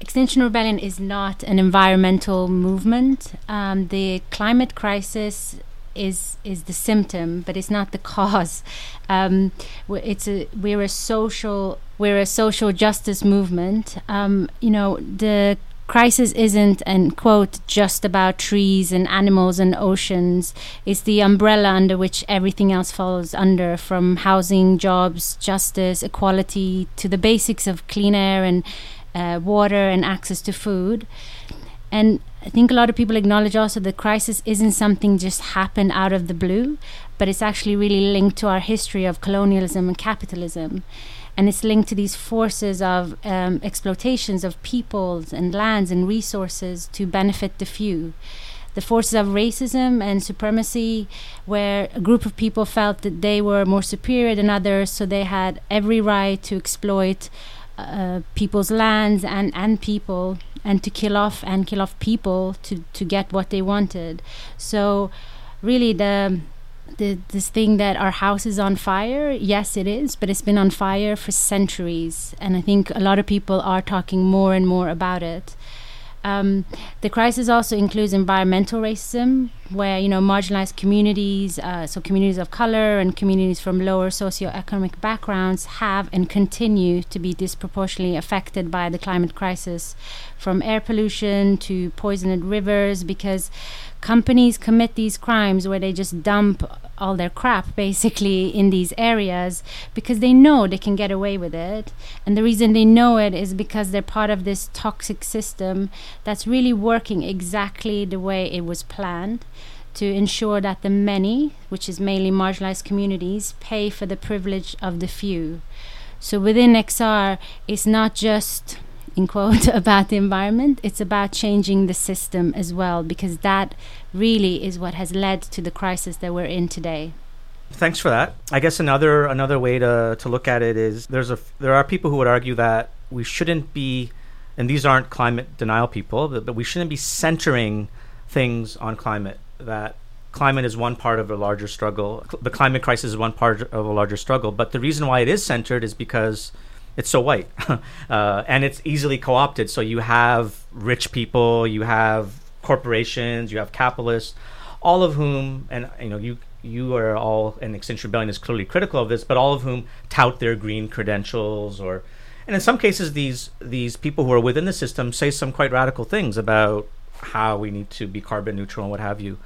Extinction Rebellion is not an environmental movement. Um, the climate crisis is is the symptom, but it's not the cause. Um, it's a we're a social we're a social justice movement. Um, you know the crisis isn't and quote just about trees and animals and oceans it's the umbrella under which everything else falls under from housing jobs justice equality to the basics of clean air and uh, water and access to food and I think a lot of people acknowledge also the crisis isn't something just happened out of the blue, but it's actually really linked to our history of colonialism and capitalism. And it's linked to these forces of um, exploitations of peoples and lands and resources to benefit the few. The forces of racism and supremacy, where a group of people felt that they were more superior than others, so they had every right to exploit uh, people's lands and, and people and to kill off and kill off people to, to get what they wanted. So really the the, this thing that our house is on fire. Yes, it is, but it's been on fire for centuries, and I think a lot of people are talking more and more about it. Um, the crisis also includes environmental racism, where you know marginalized communities, uh, so communities of color and communities from lower socioeconomic backgrounds, have and continue to be disproportionately affected by the climate crisis, from air pollution to poisoned rivers, because companies commit these crimes where they just dump all their crap basically in these areas because they know they can get away with it. And the reason they know it is because they're part of this toxic system that's really working exactly the way it was planned to ensure that the many, which is mainly marginalized communities, pay for the privilege of the few. So within XR, it's not just in quote about the environment it's about changing the system as well because that really is what has led to the crisis that we're in today Thanks for that. I guess another another way to, to look at it is there's a there are people who would argue that we shouldn't be, and these aren't climate denial people, but, we shouldn't be centering things on climate. That climate is one part of a larger struggle. The climate crisis is one part of a larger struggle. But the reason why it is centered is because it's so white, uh, and it's easily co-opted. So you have rich people, you have corporations, you have capitalists, all of whom, and you know, you you are all, and Extinction Rebellion is clearly critical of this, but all of whom tout their green credentials, or, and in some cases, these these people who are within the system say some quite radical things about how we need to be carbon neutral and what have you.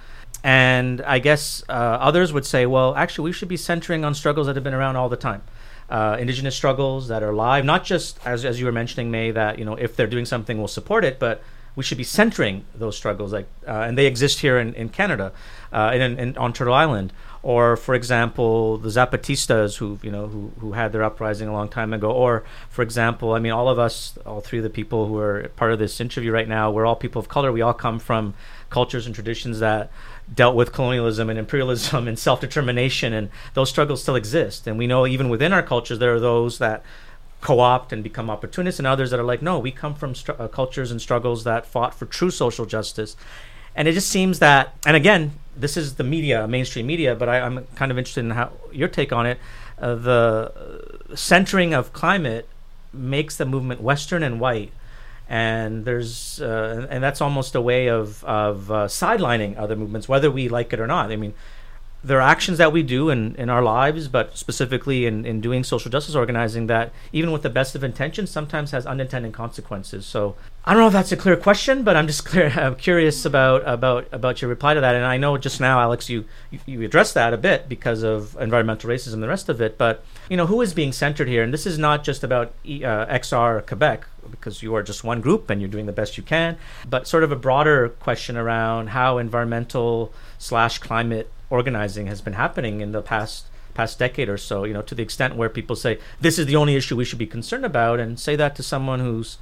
And I guess uh, others would say, well, actually, we should be centering on struggles that have been around all the time uh, indigenous struggles that are live, not just as, as you were mentioning, May, that you know if they're doing something, we'll support it, but we should be centering those struggles, like uh, and they exist here in, in Canada, uh, in, in, on Turtle Island, or for example, the Zapatistas who you know who, who had their uprising a long time ago, or for example, I mean, all of us, all three of the people who are part of this interview right now, we're all people of color. We all come from cultures and traditions that dealt with colonialism and imperialism and self determination, and those struggles still exist. And we know even within our cultures, there are those that co opt and become opportunists, and others that are like, no, we come from str- uh, cultures and struggles that fought for true social justice. And it just seems that, and again, this is the media, mainstream media, but I, am kind of interested in how your take on it. Uh, the centering of climate makes the movement Western and white and there's uh, and that's almost a way of of uh, sidelining other movements, whether we like it or not. I mean, there are actions that we do in, in our lives, but specifically in, in doing social justice organizing that even with the best of intentions sometimes has unintended consequences. So I don't know if that's a clear question, but I'm just clear, I'm curious about, about, about your reply to that. And I know just now, Alex, you, you, you addressed that a bit because of environmental racism and the rest of it. But, you know, who is being centered here? And this is not just about uh, XR Quebec, because you are just one group and you're doing the best you can, but sort of a broader question around how environmental slash climate organizing has been happening in the past past decade or so. You know, to the extent where people say this is the only issue we should be concerned about, and say that to someone who's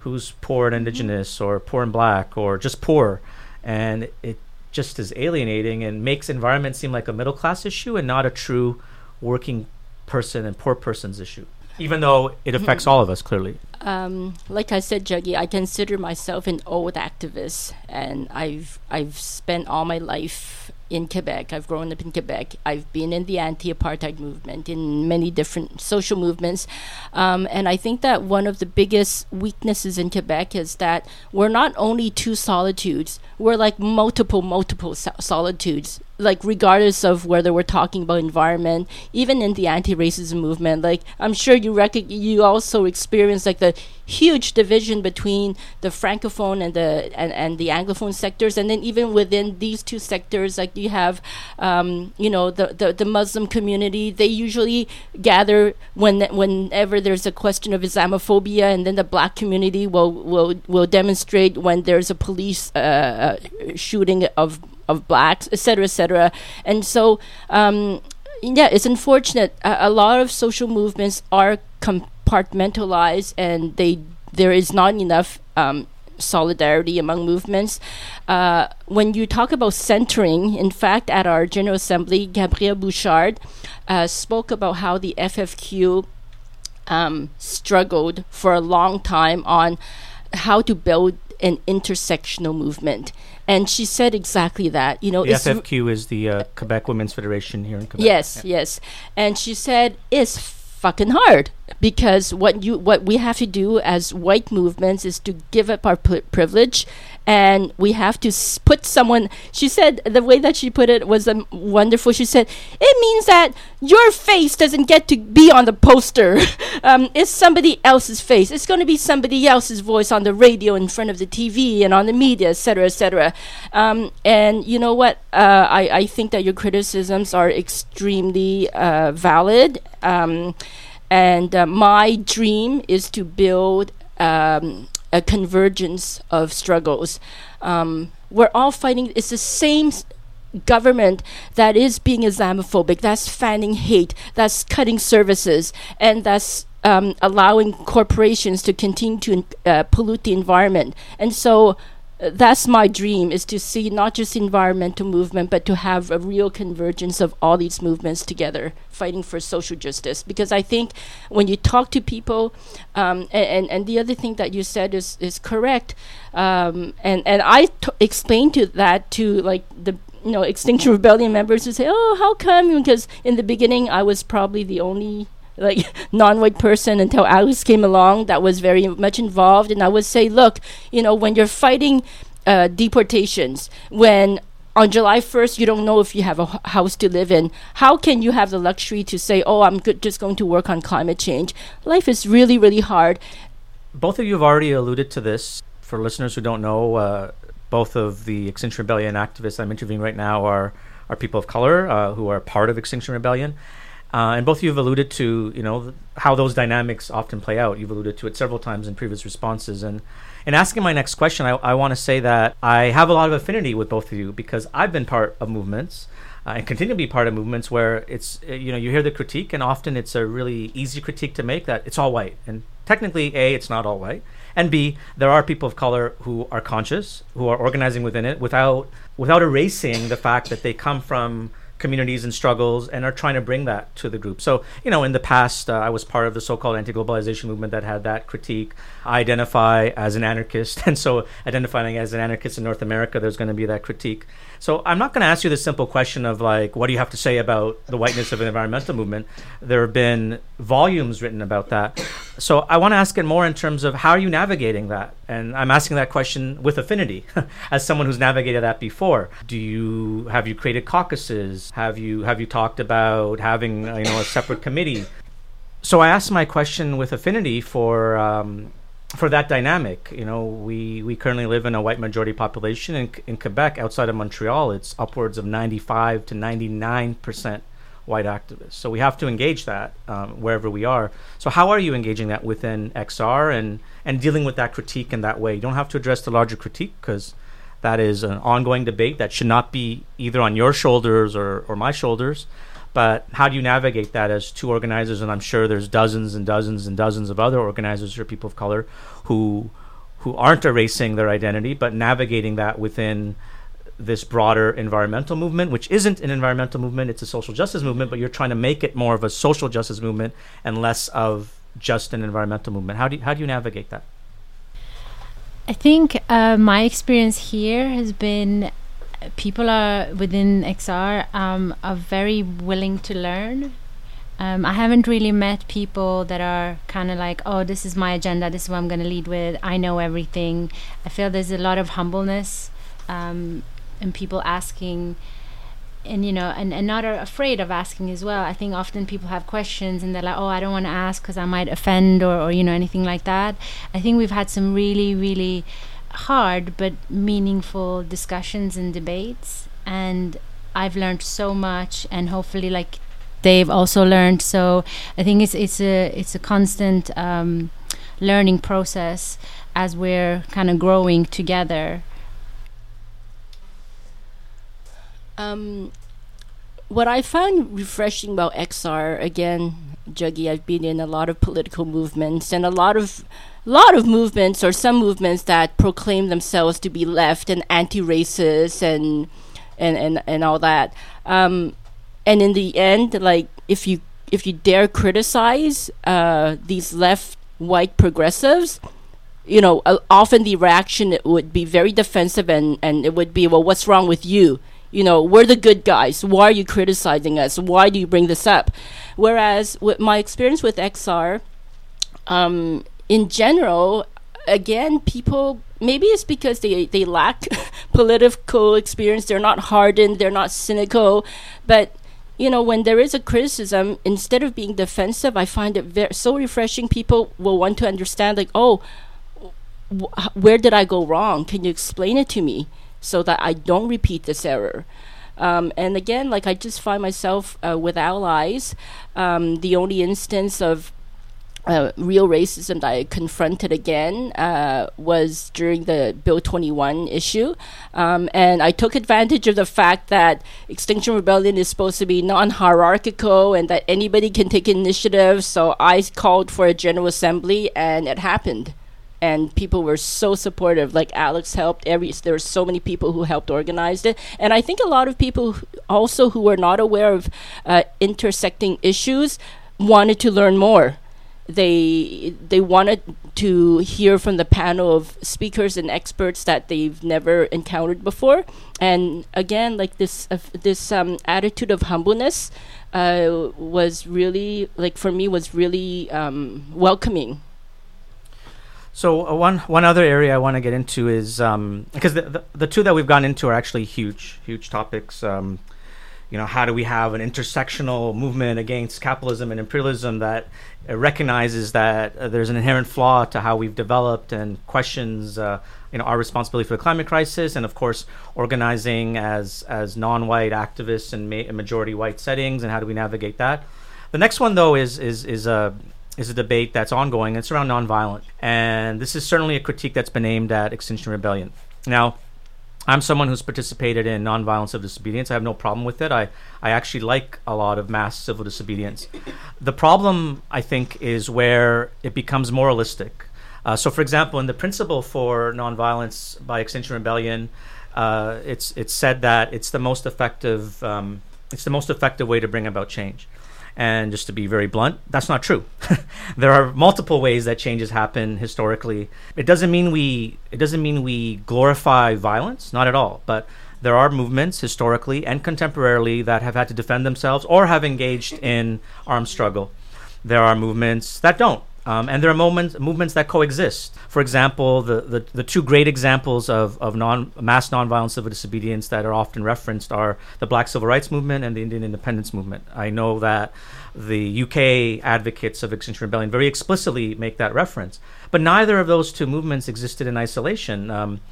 who's poor and indigenous or poor and black or just poor, and it just is alienating and makes environment seem like a middle class issue and not a true working person and poor person's issue even though it affects all of us clearly. Um, like I said, Jaggi, I consider myself an old activist, and I've I've spent all my life in Quebec. I've grown up in Quebec. I've been in the anti-apartheid movement, in many different social movements, um, and I think that one of the biggest weaknesses in Quebec is that we're not only two solitudes; we're like multiple, multiple so- solitudes like regardless of whether we're talking about environment, even in the anti-racism movement, like I'm sure you rec- you also experience like the huge division between the francophone and the and, and the anglophone sectors, and then even within these two sectors, like you have, um, you know, the, the the Muslim community. They usually gather when whenever there's a question of Islamophobia, and then the Black community will will will demonstrate when there's a police uh, uh shooting of of blacks, etc., etc. And so, um, yeah, it's unfortunate. A, a, lot of social movements are compartmentalized, and they there is not enough. Um, solidarity among movements. Uh, when you talk about centering, in fact, at our General Assembly, Gabrielle Bouchard uh, spoke about how the FFQ um, struggled for a long time on how to build an intersectional movement. And she said exactly that. You know, The FFQ is the uh, Quebec Women's Federation here in Quebec. Yes, Yeah. yes. And she said it's fucking hard because what you what we have to do as white movements is to give up our pri- privilege and we have to s- put someone she said the way that she put it was um, wonderful. She said it means that your face doesn't get to be on the poster. Um, it's somebody else's face. It's going to be somebody else's voice on the radio in front of the tv and on the media etc etc um, and you know what? Uh, I, I think that your criticisms are extremely uh, valid. Um, and uh, my dream is to build um, a convergence of struggles. Um, we're all fighting. It's the same government that is being Islamophobic, that's fanning hate, that's cutting services, and that's um, allowing corporations to continue to uh, pollute the environment. And so that's my dream is to see not just environmental movement but to have a real convergence of all these movements together fighting for social justice. Because i think when you talk to people um, and, and the other thing that you said is is correct um, and and i t- explained to that to like the you know extinction rebellion members who say oh how come? Because in the beginning i was probably the only like non-white person until Alice came along that was very much involved and I would say look you know when you're fighting uh, deportations when on July 1st you don't know if you have a house to live in how can you have the luxury to say oh I'm good, just going to work on climate change life is really really hard Both of you have already alluded to this. For listeners who don't know, uh, both of the Extinction Rebellion activists I'm interviewing right now are are people of color uh, who are part of Extinction Rebellion. Uh, and both of you have alluded to, you know, how those dynamics often play out. You've alluded to it several times in previous responses. And in asking my next question, I, I want to say that I have a lot of affinity with both of you because I've been part of movements uh, and continue to be part of movements where it's, uh, you know, you hear the critique and often it's a really easy critique to make that it's all white. And technically, A, it's not all white. And B, there are people of color who are conscious, who are organizing within it without without erasing the fact that they come from communities and struggles and are trying to bring that to the group. So, you know, in the past, uh, I was part of the so-called anti-globalization movement that had that critique. I identify as an anarchist, and so identifying as an anarchist in North America, there's going to be that critique. So, I'm not going to ask you the simple question of like, what do you have to say about the whiteness of an environmental movement? There have been volumes written about that. So, I want to ask it more in terms of how are you navigating that? And I'm asking that question with affinity, as someone who's navigated that before. Do you have you created caucuses? Have you have you talked about having you know a separate committee? So I asked my question with affinity for um, for that dynamic. You know, we we currently live in a white majority population in in Quebec. Outside of Montreal, it's upwards of 95 to 99 percent white activists. So we have to engage that um, wherever we are. So how are you engaging that within XR and and dealing with that critique in that way? You don't have to address the larger critique because that is an ongoing debate that should not be either on your shoulders or, or my shoulders. But how do you navigate that as two organizers? And I'm sure there's dozens and dozens and dozens of other organizers or people of color who who aren't erasing their identity, but navigating that within this broader environmental movement, which isn't an environmental movement, it's a social justice movement, but you're trying to make it more of a social justice movement and less of just an environmental movement. How do you, how do you navigate that? I think uh, my experience here has been people are within XR um, are very willing to learn. Um, I haven't really met people that are kind of like, oh, this is my agenda, this is what I'm going to lead with, I know everything. I feel there's a lot of humbleness um, and people asking and you know and, and not are afraid of asking as well i think often people have questions and they're like oh i don't want to ask because i might offend or, or you know anything like that i think we've had some really really hard but meaningful discussions and debates and i've learned so much and hopefully like they've also learned. So i think it's it's a it's a constant um, learning process as we're kind of growing together. Um, what I found refreshing about XR again, Jaggi, I've been in a lot of political movements and a lot of lot of movements or some movements that proclaim themselves to be left and anti-racist and and and, and all that. Um, and in the end, like if you if you dare criticize uh, these left white progressives, you know, uh, often the reaction would be very defensive and, and it would be, well, what's wrong with you? You know, we're the good guys. Why are you criticizing us? Why do you bring this up? Whereas with my experience with XR, um, in general, again, people maybe it's because they they lack political experience. They're not hardened. They're not cynical, but you know, when there is a criticism, instead of being defensive, I find it very so refreshing. People will want to understand, like, oh, wh- where did I go wrong? Can you explain it to me so that I don't repeat this error? Um, and again, like I just find myself uh, with allies. Um, the only instance of uh, real racism that I confronted again uh, was during the Bill 21 issue. Um, and I took advantage of the fact that Extinction Rebellion is supposed to be non hierarchical and that anybody can take initiative. So I called for a General Assembly and it happened. And people were so supportive. Like Alex helped. Every there were so many people who helped organize it, and I think a lot of people also who were not aware of uh, intersecting issues wanted to learn more they they wanted to hear from the panel of speakers and experts that they've never encountered before and again like this uh, this um, attitude of humbleness uh, was really like for me was really um, welcoming So uh, one one other area I want to get into is um, because the, the the two that we've gone into are actually huge huge topics. You know, how do we have an intersectional movement against capitalism and imperialism that uh, recognizes that uh, there's an inherent flaw to how we've developed and questions, uh, you know, our responsibility for the climate crisis, and of course, organizing as as non-white activists in ma- majority white settings, and how do we navigate that? The next one, though, is is is a is a debate that's ongoing. It's around nonviolent, and this is certainly a critique that's been aimed at Extinction Rebellion. Now, I'm someone who's participated in nonviolent civil disobedience. I have no problem with it. I, I actually like a lot of mass civil disobedience. The problem, I think, is where it becomes moralistic. Uh, so, for example, in the principle for nonviolence by Extinction Rebellion, uh, it's it's said that it's the most effective um, it's the most effective way to bring about change. And just to be very blunt, that's not true. there are multiple ways that changes happen historically. It doesn't mean we it doesn't mean we glorify violence, not at all. But there are movements historically and contemporarily that have had to defend themselves or have engaged in armed struggle. There are movements that don't. Um, and there are moments, movements that coexist. For example, the, the, the two great examples of, of non, mass nonviolent civil disobedience that are often referenced are the Black Civil Rights Movement and the Indian Independence Movement. I know that the UK advocates of Extinction Rebellion very explicitly make that reference. But neither of those two movements existed in isolation. Um,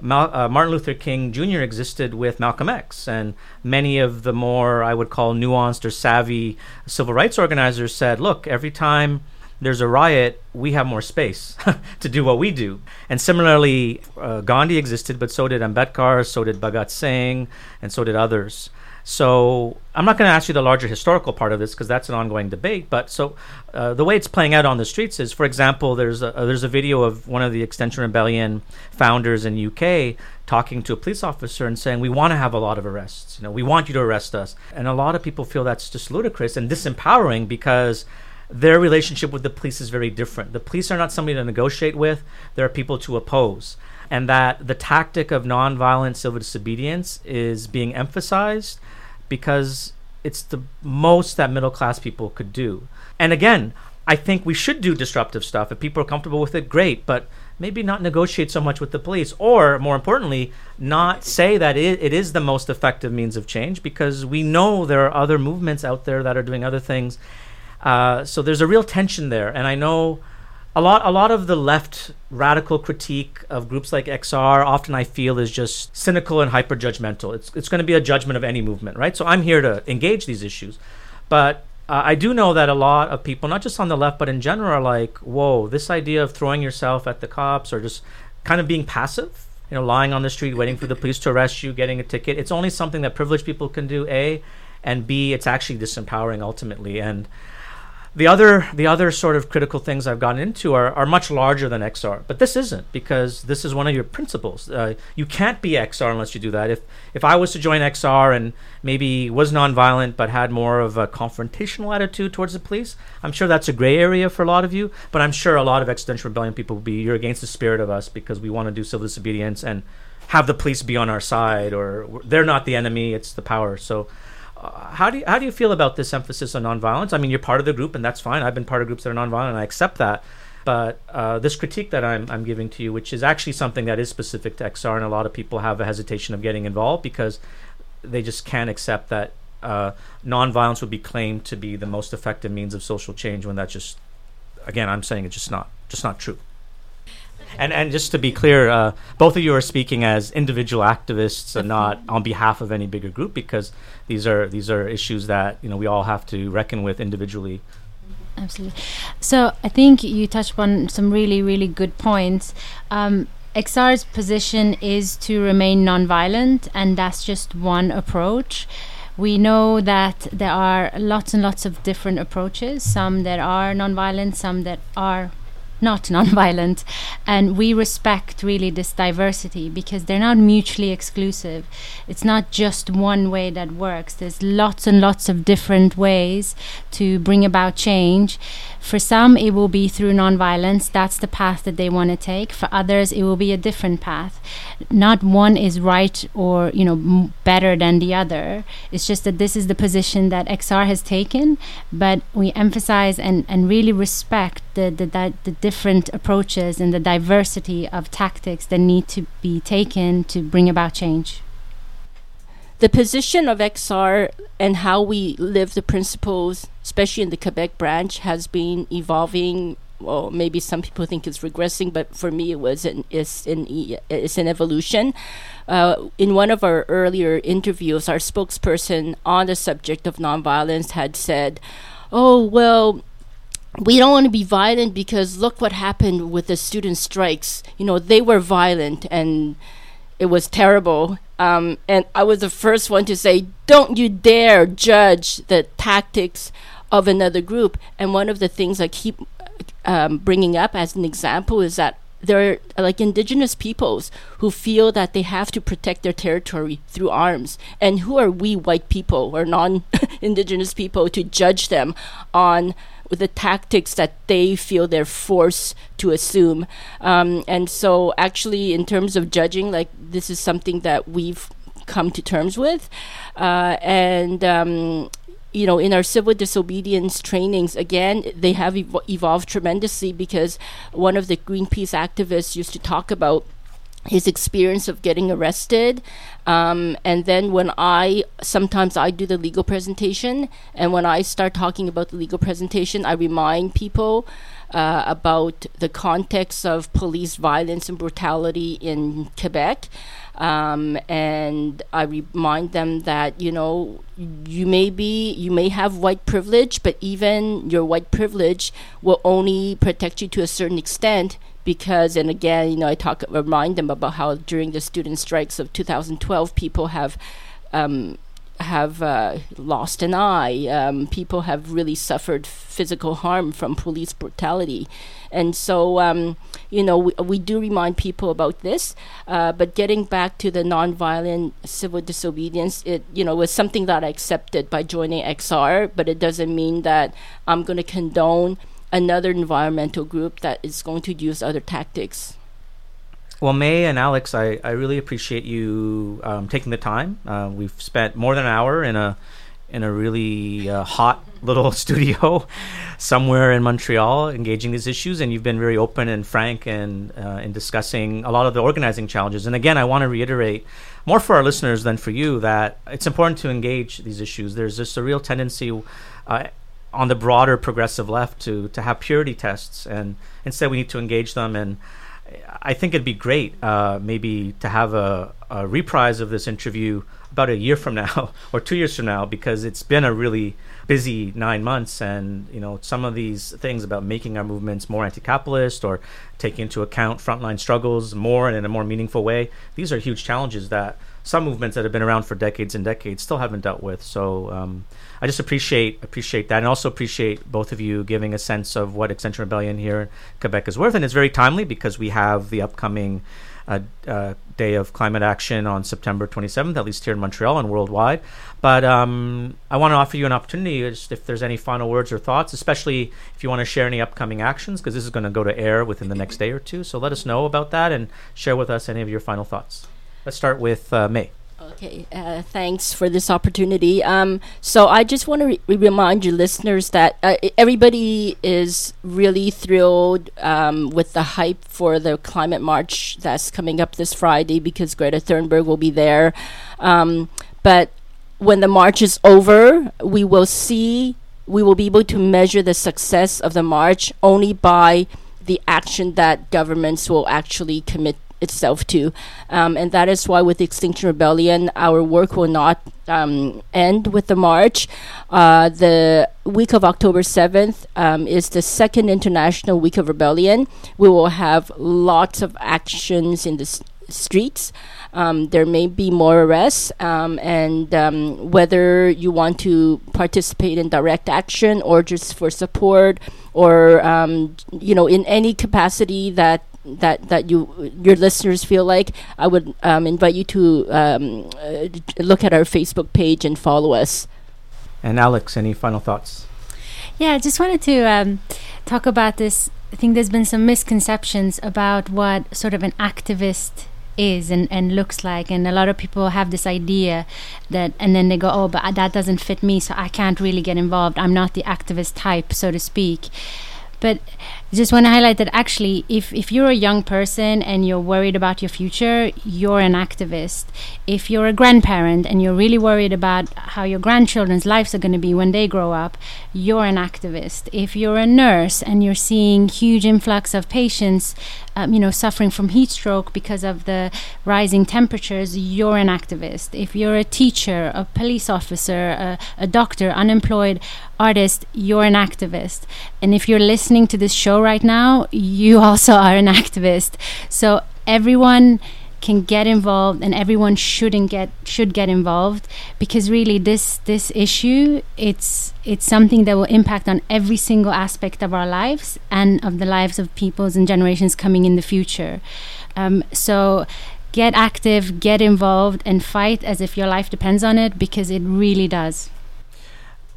Mal- uh, Martin Luther King Jr. existed with Malcolm X, and many of the more I would call nuanced or savvy civil rights organizers said, "Look, every time there's a riot, we have more space to do what we do." And similarly, uh, Gandhi existed, but so did Ambedkar, so did Bhagat Singh, and so did others. So I'm not going to ask you the larger historical part of this because that's an ongoing debate. But so uh, the way it's playing out on the streets is, for example, there's a, there's a video of one of the Extinction Rebellion founders in UK talking to a police officer and saying, "We want to have a lot of arrests. You know, we want you to arrest us." And a lot of people feel that's just ludicrous and disempowering because their relationship with the police is very different. The police are not somebody to negotiate with; they're people to oppose and that the tactic of nonviolent civil disobedience is being emphasized because it's the most that middle class people could do. And again, I think we should do disruptive stuff. If people are comfortable with it, great, but maybe not negotiate so much with the police, or more importantly, not say that it, it is the most effective means of change because we know there are other movements out there that are doing other things. Uh, so there's a real tension there. And I know a lot a lot of the left radical critique of groups like XR often I feel is just cynical and hyper judgmental. It's it's going to be a judgment of any movement, right? So I'm here to engage these issues, but uh, I do know that a lot of people, not just on the left but in general, are like, "Whoa, this idea of throwing yourself at the cops or just kind of being passive." You know, lying on the street, waiting for the police to arrest you, getting a ticket. It's only something that privileged people can do, A, and B, it's actually disempowering ultimately. And the other the other sort of critical things I've gotten into are, are much larger than XR, but this isn't because this is one of your principles. Uh, you can't be XR unless you do that. If if I was to join XR and maybe was nonviolent but had more of a confrontational attitude towards the police, I'm sure that's a gray area for a lot of you. But I'm sure a lot of extinction rebellion people will be you're against the spirit of us because we want to do civil disobedience and have the police be on our side, or they're not the enemy; it's the power. So how do you, how do you feel about this emphasis on nonviolence? I mean, you're part of the group, and that's fine. I've been part of groups that are nonviolent, and I accept that. But uh, this critique that I'm, I'm giving to you, which is actually something that is specific to XR, and a lot of people have a hesitation of getting involved because they just can't accept that uh, nonviolence would be claimed to be the most effective means of social change when that's just, again, I'm saying it's just not just not true. And and just to be clear, uh, both of you are speaking as individual activists and not on behalf of any bigger group because these are these are issues that you know we all have to reckon with individually. Absolutely. So I think you touched upon some really really good points. Um, XR's position is to remain nonviolent, and that's just one approach. We know that there are lots and lots of different approaches, some that are nonviolent, some that are not nonviolent and we respect really this diversity because they're not mutually exclusive it's not just one way that works there's lots and lots of different ways to bring about change for some, it will be through nonviolence. That's the path that they want to take. For others, it will be a different path. Not one is right or you know m- better than the other. It's just that this is the position that XR has taken. But we emphasize and, and really respect the, the the the different approaches and the diversity of tactics that need to be taken to bring about change the position of XR and how we live the principles, especially in the Quebec branch, has been evolving. Well, maybe some people think it's regressing, but for me, it was an it's an it's an evolution. Uh, in one of our earlier interviews, our spokesperson on the subject of nonviolence had said, "Oh well." We don't want to be violent because look what happened with the student strikes. You know, they were violent and it was terrible. Um, and I was the first one to say, don't you dare judge the tactics of another group. And one of the things I keep um, bringing up as an example is that there are like indigenous peoples who feel that they have to protect their territory through arms. And who are we white people or non indigenous people to judge them on with the tactics that they feel they're forced to assume. Um, and so, actually, in terms of judging, like this is something that we've come to terms with, uh, and. Um, you know, in our civil disobedience trainings, again, they have ev- evolved tremendously because one of the Greenpeace activists used to talk about his experience of getting arrested um, and then when i sometimes i do the legal presentation and when i start talking about the legal presentation i remind people uh, about the context of police violence and brutality in quebec um, and I remind them that you know you may be you may have white privilege, but even your white privilege will only protect you to a certain extent because and again you know i talk remind them about how during the student strikes of 2012 people have um, have uh, lost an eye. Um, people have really suffered physical harm from police brutality. And so um, you know we, we do remind people about this uh, but getting back to the nonviolent civil disobedience it you know was something that i accepted by joining xr but it doesn't mean that i'm going to condone another environmental group that is going to use other tactics. Well, May and Alex, I, I really appreciate you um, taking the time. Uh, we've spent more than an hour in a in a really uh, hot little studio somewhere in Montreal, engaging these issues, and you've been very open and frank and uh, in discussing a lot of the organizing challenges. And again, I want to reiterate more for our listeners than for you that it's important to engage these issues. There's just a real tendency. Uh, on the broader progressive left to to have purity tests, and instead we need to engage them. And I think it'd be great, uh, maybe, to have a, a, reprise of this interview about a year from now or two years from now because it's been a really busy nine months and you know some of these things about making our movements more anti-capitalist or taking into account frontline struggles more and in a more meaningful way these are huge challenges that some movements that have been around for decades and decades still haven't dealt with so um, I just appreciate appreciate that and also appreciate both of you giving a sense of what Extinction Rebellion here in Quebec is worth and it's very timely because we have the upcoming uh, uh, day of climate action on September 27th, at least here in Montreal and worldwide. But um, I want to offer you an opportunity just if there's any final words or thoughts, especially if you want to share any upcoming actions, because this is going to go to air within the next day or two. So let us know about that and share with us any of your final thoughts. Let's start with uh, May. Okay, uh, thanks for this opportunity. Um, so I just want to re- remind your listeners that uh, everybody is really thrilled um, with the hype for the climate march that's coming up this Friday because Greta Thunberg will be there. Um, but when the march is over, we will see, we will be able to measure the success of the march only by the action that governments will actually commit itself too. Um, and that is why, with Extinction Rebellion, our work will not um, end with the march. Uh, the week of October 7th um, is the second International Week of Rebellion. We will have lots of actions in the s- streets. Um, there may be more arrests, um, and um, whether you want to participate in direct action or just for support, or you know, in any capacity that that that you your listeners feel like, I would um, invite you to um, uh, look at our Facebook page and follow us. And Alex, any final thoughts? Yeah, I just wanted to um, talk about this. I think there's been some misconceptions about what sort of an activist is and, and looks like and a lot of people have this idea that and then they go oh but that doesn't fit me so i can't really get involved i'm not the activist type so to speak but I just want to highlight that actually, if, if you're a young person and you're worried about your future, you're an activist. If you're a grandparent and you're really worried about how your grandchildren's lives are going to be when they grow up, you're an activist. If you're a nurse and you're seeing huge influx of patients, um, you know, suffering from heat stroke because of the rising temperatures, you're an activist. If you're a teacher, a police officer, a, a doctor, unemployed artist, you're an activist. And if you're listening to this show right now, you also are an activist. So everyone can get involved and everyone shouldn't get should get involved because really this this issue it's it's something that will impact on every single aspect of our lives and of the lives of peoples and generations coming in the future. Um, so get active get involved and fight as if your life depends on it because it really does.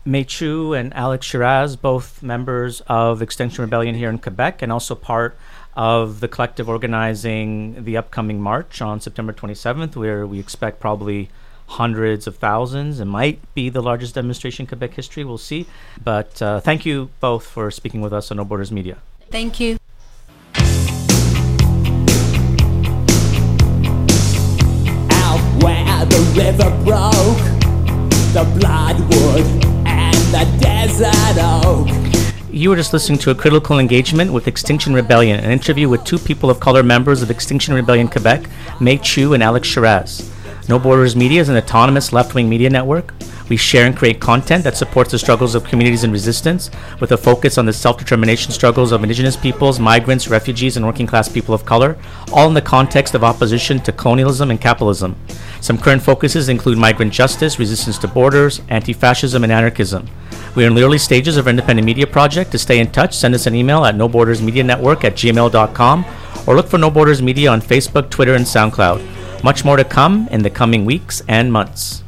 Mei Chu and Alex Shiraz, both members of Extinction Rebellion here in Quebec and also part of the collective organizing the upcoming march on September 27th, where we expect probably hundreds of thousands. It might be the largest demonstration in Quebec history. We'll see. But uh, thank you both for speaking with us on No Borders Media. thank you Out where the river broke, the bloodwood and the desert oak. You were just listening to a critical engagement with Extinction Rebellion, an interview with two people of color members of Extinction Rebellion Quebec, May Chu and Alex Shiraz. No Borders Media is an autonomous left wing media network. We share and create content that supports the struggles of communities in resistance, with a focus on the self determination struggles of Indigenous peoples, migrants, refugees, and working class people of color, all in the context of opposition to colonialism and capitalism. Some current focuses include migrant justice, resistance to borders, anti fascism, and anarchism. We are in the early stages of our independent media project. To stay in touch, send us an email at nobordersmedianetwork at gmail.com or look for No Borders Media on Facebook, Twitter, and SoundCloud. Much more to come in the coming weeks and months.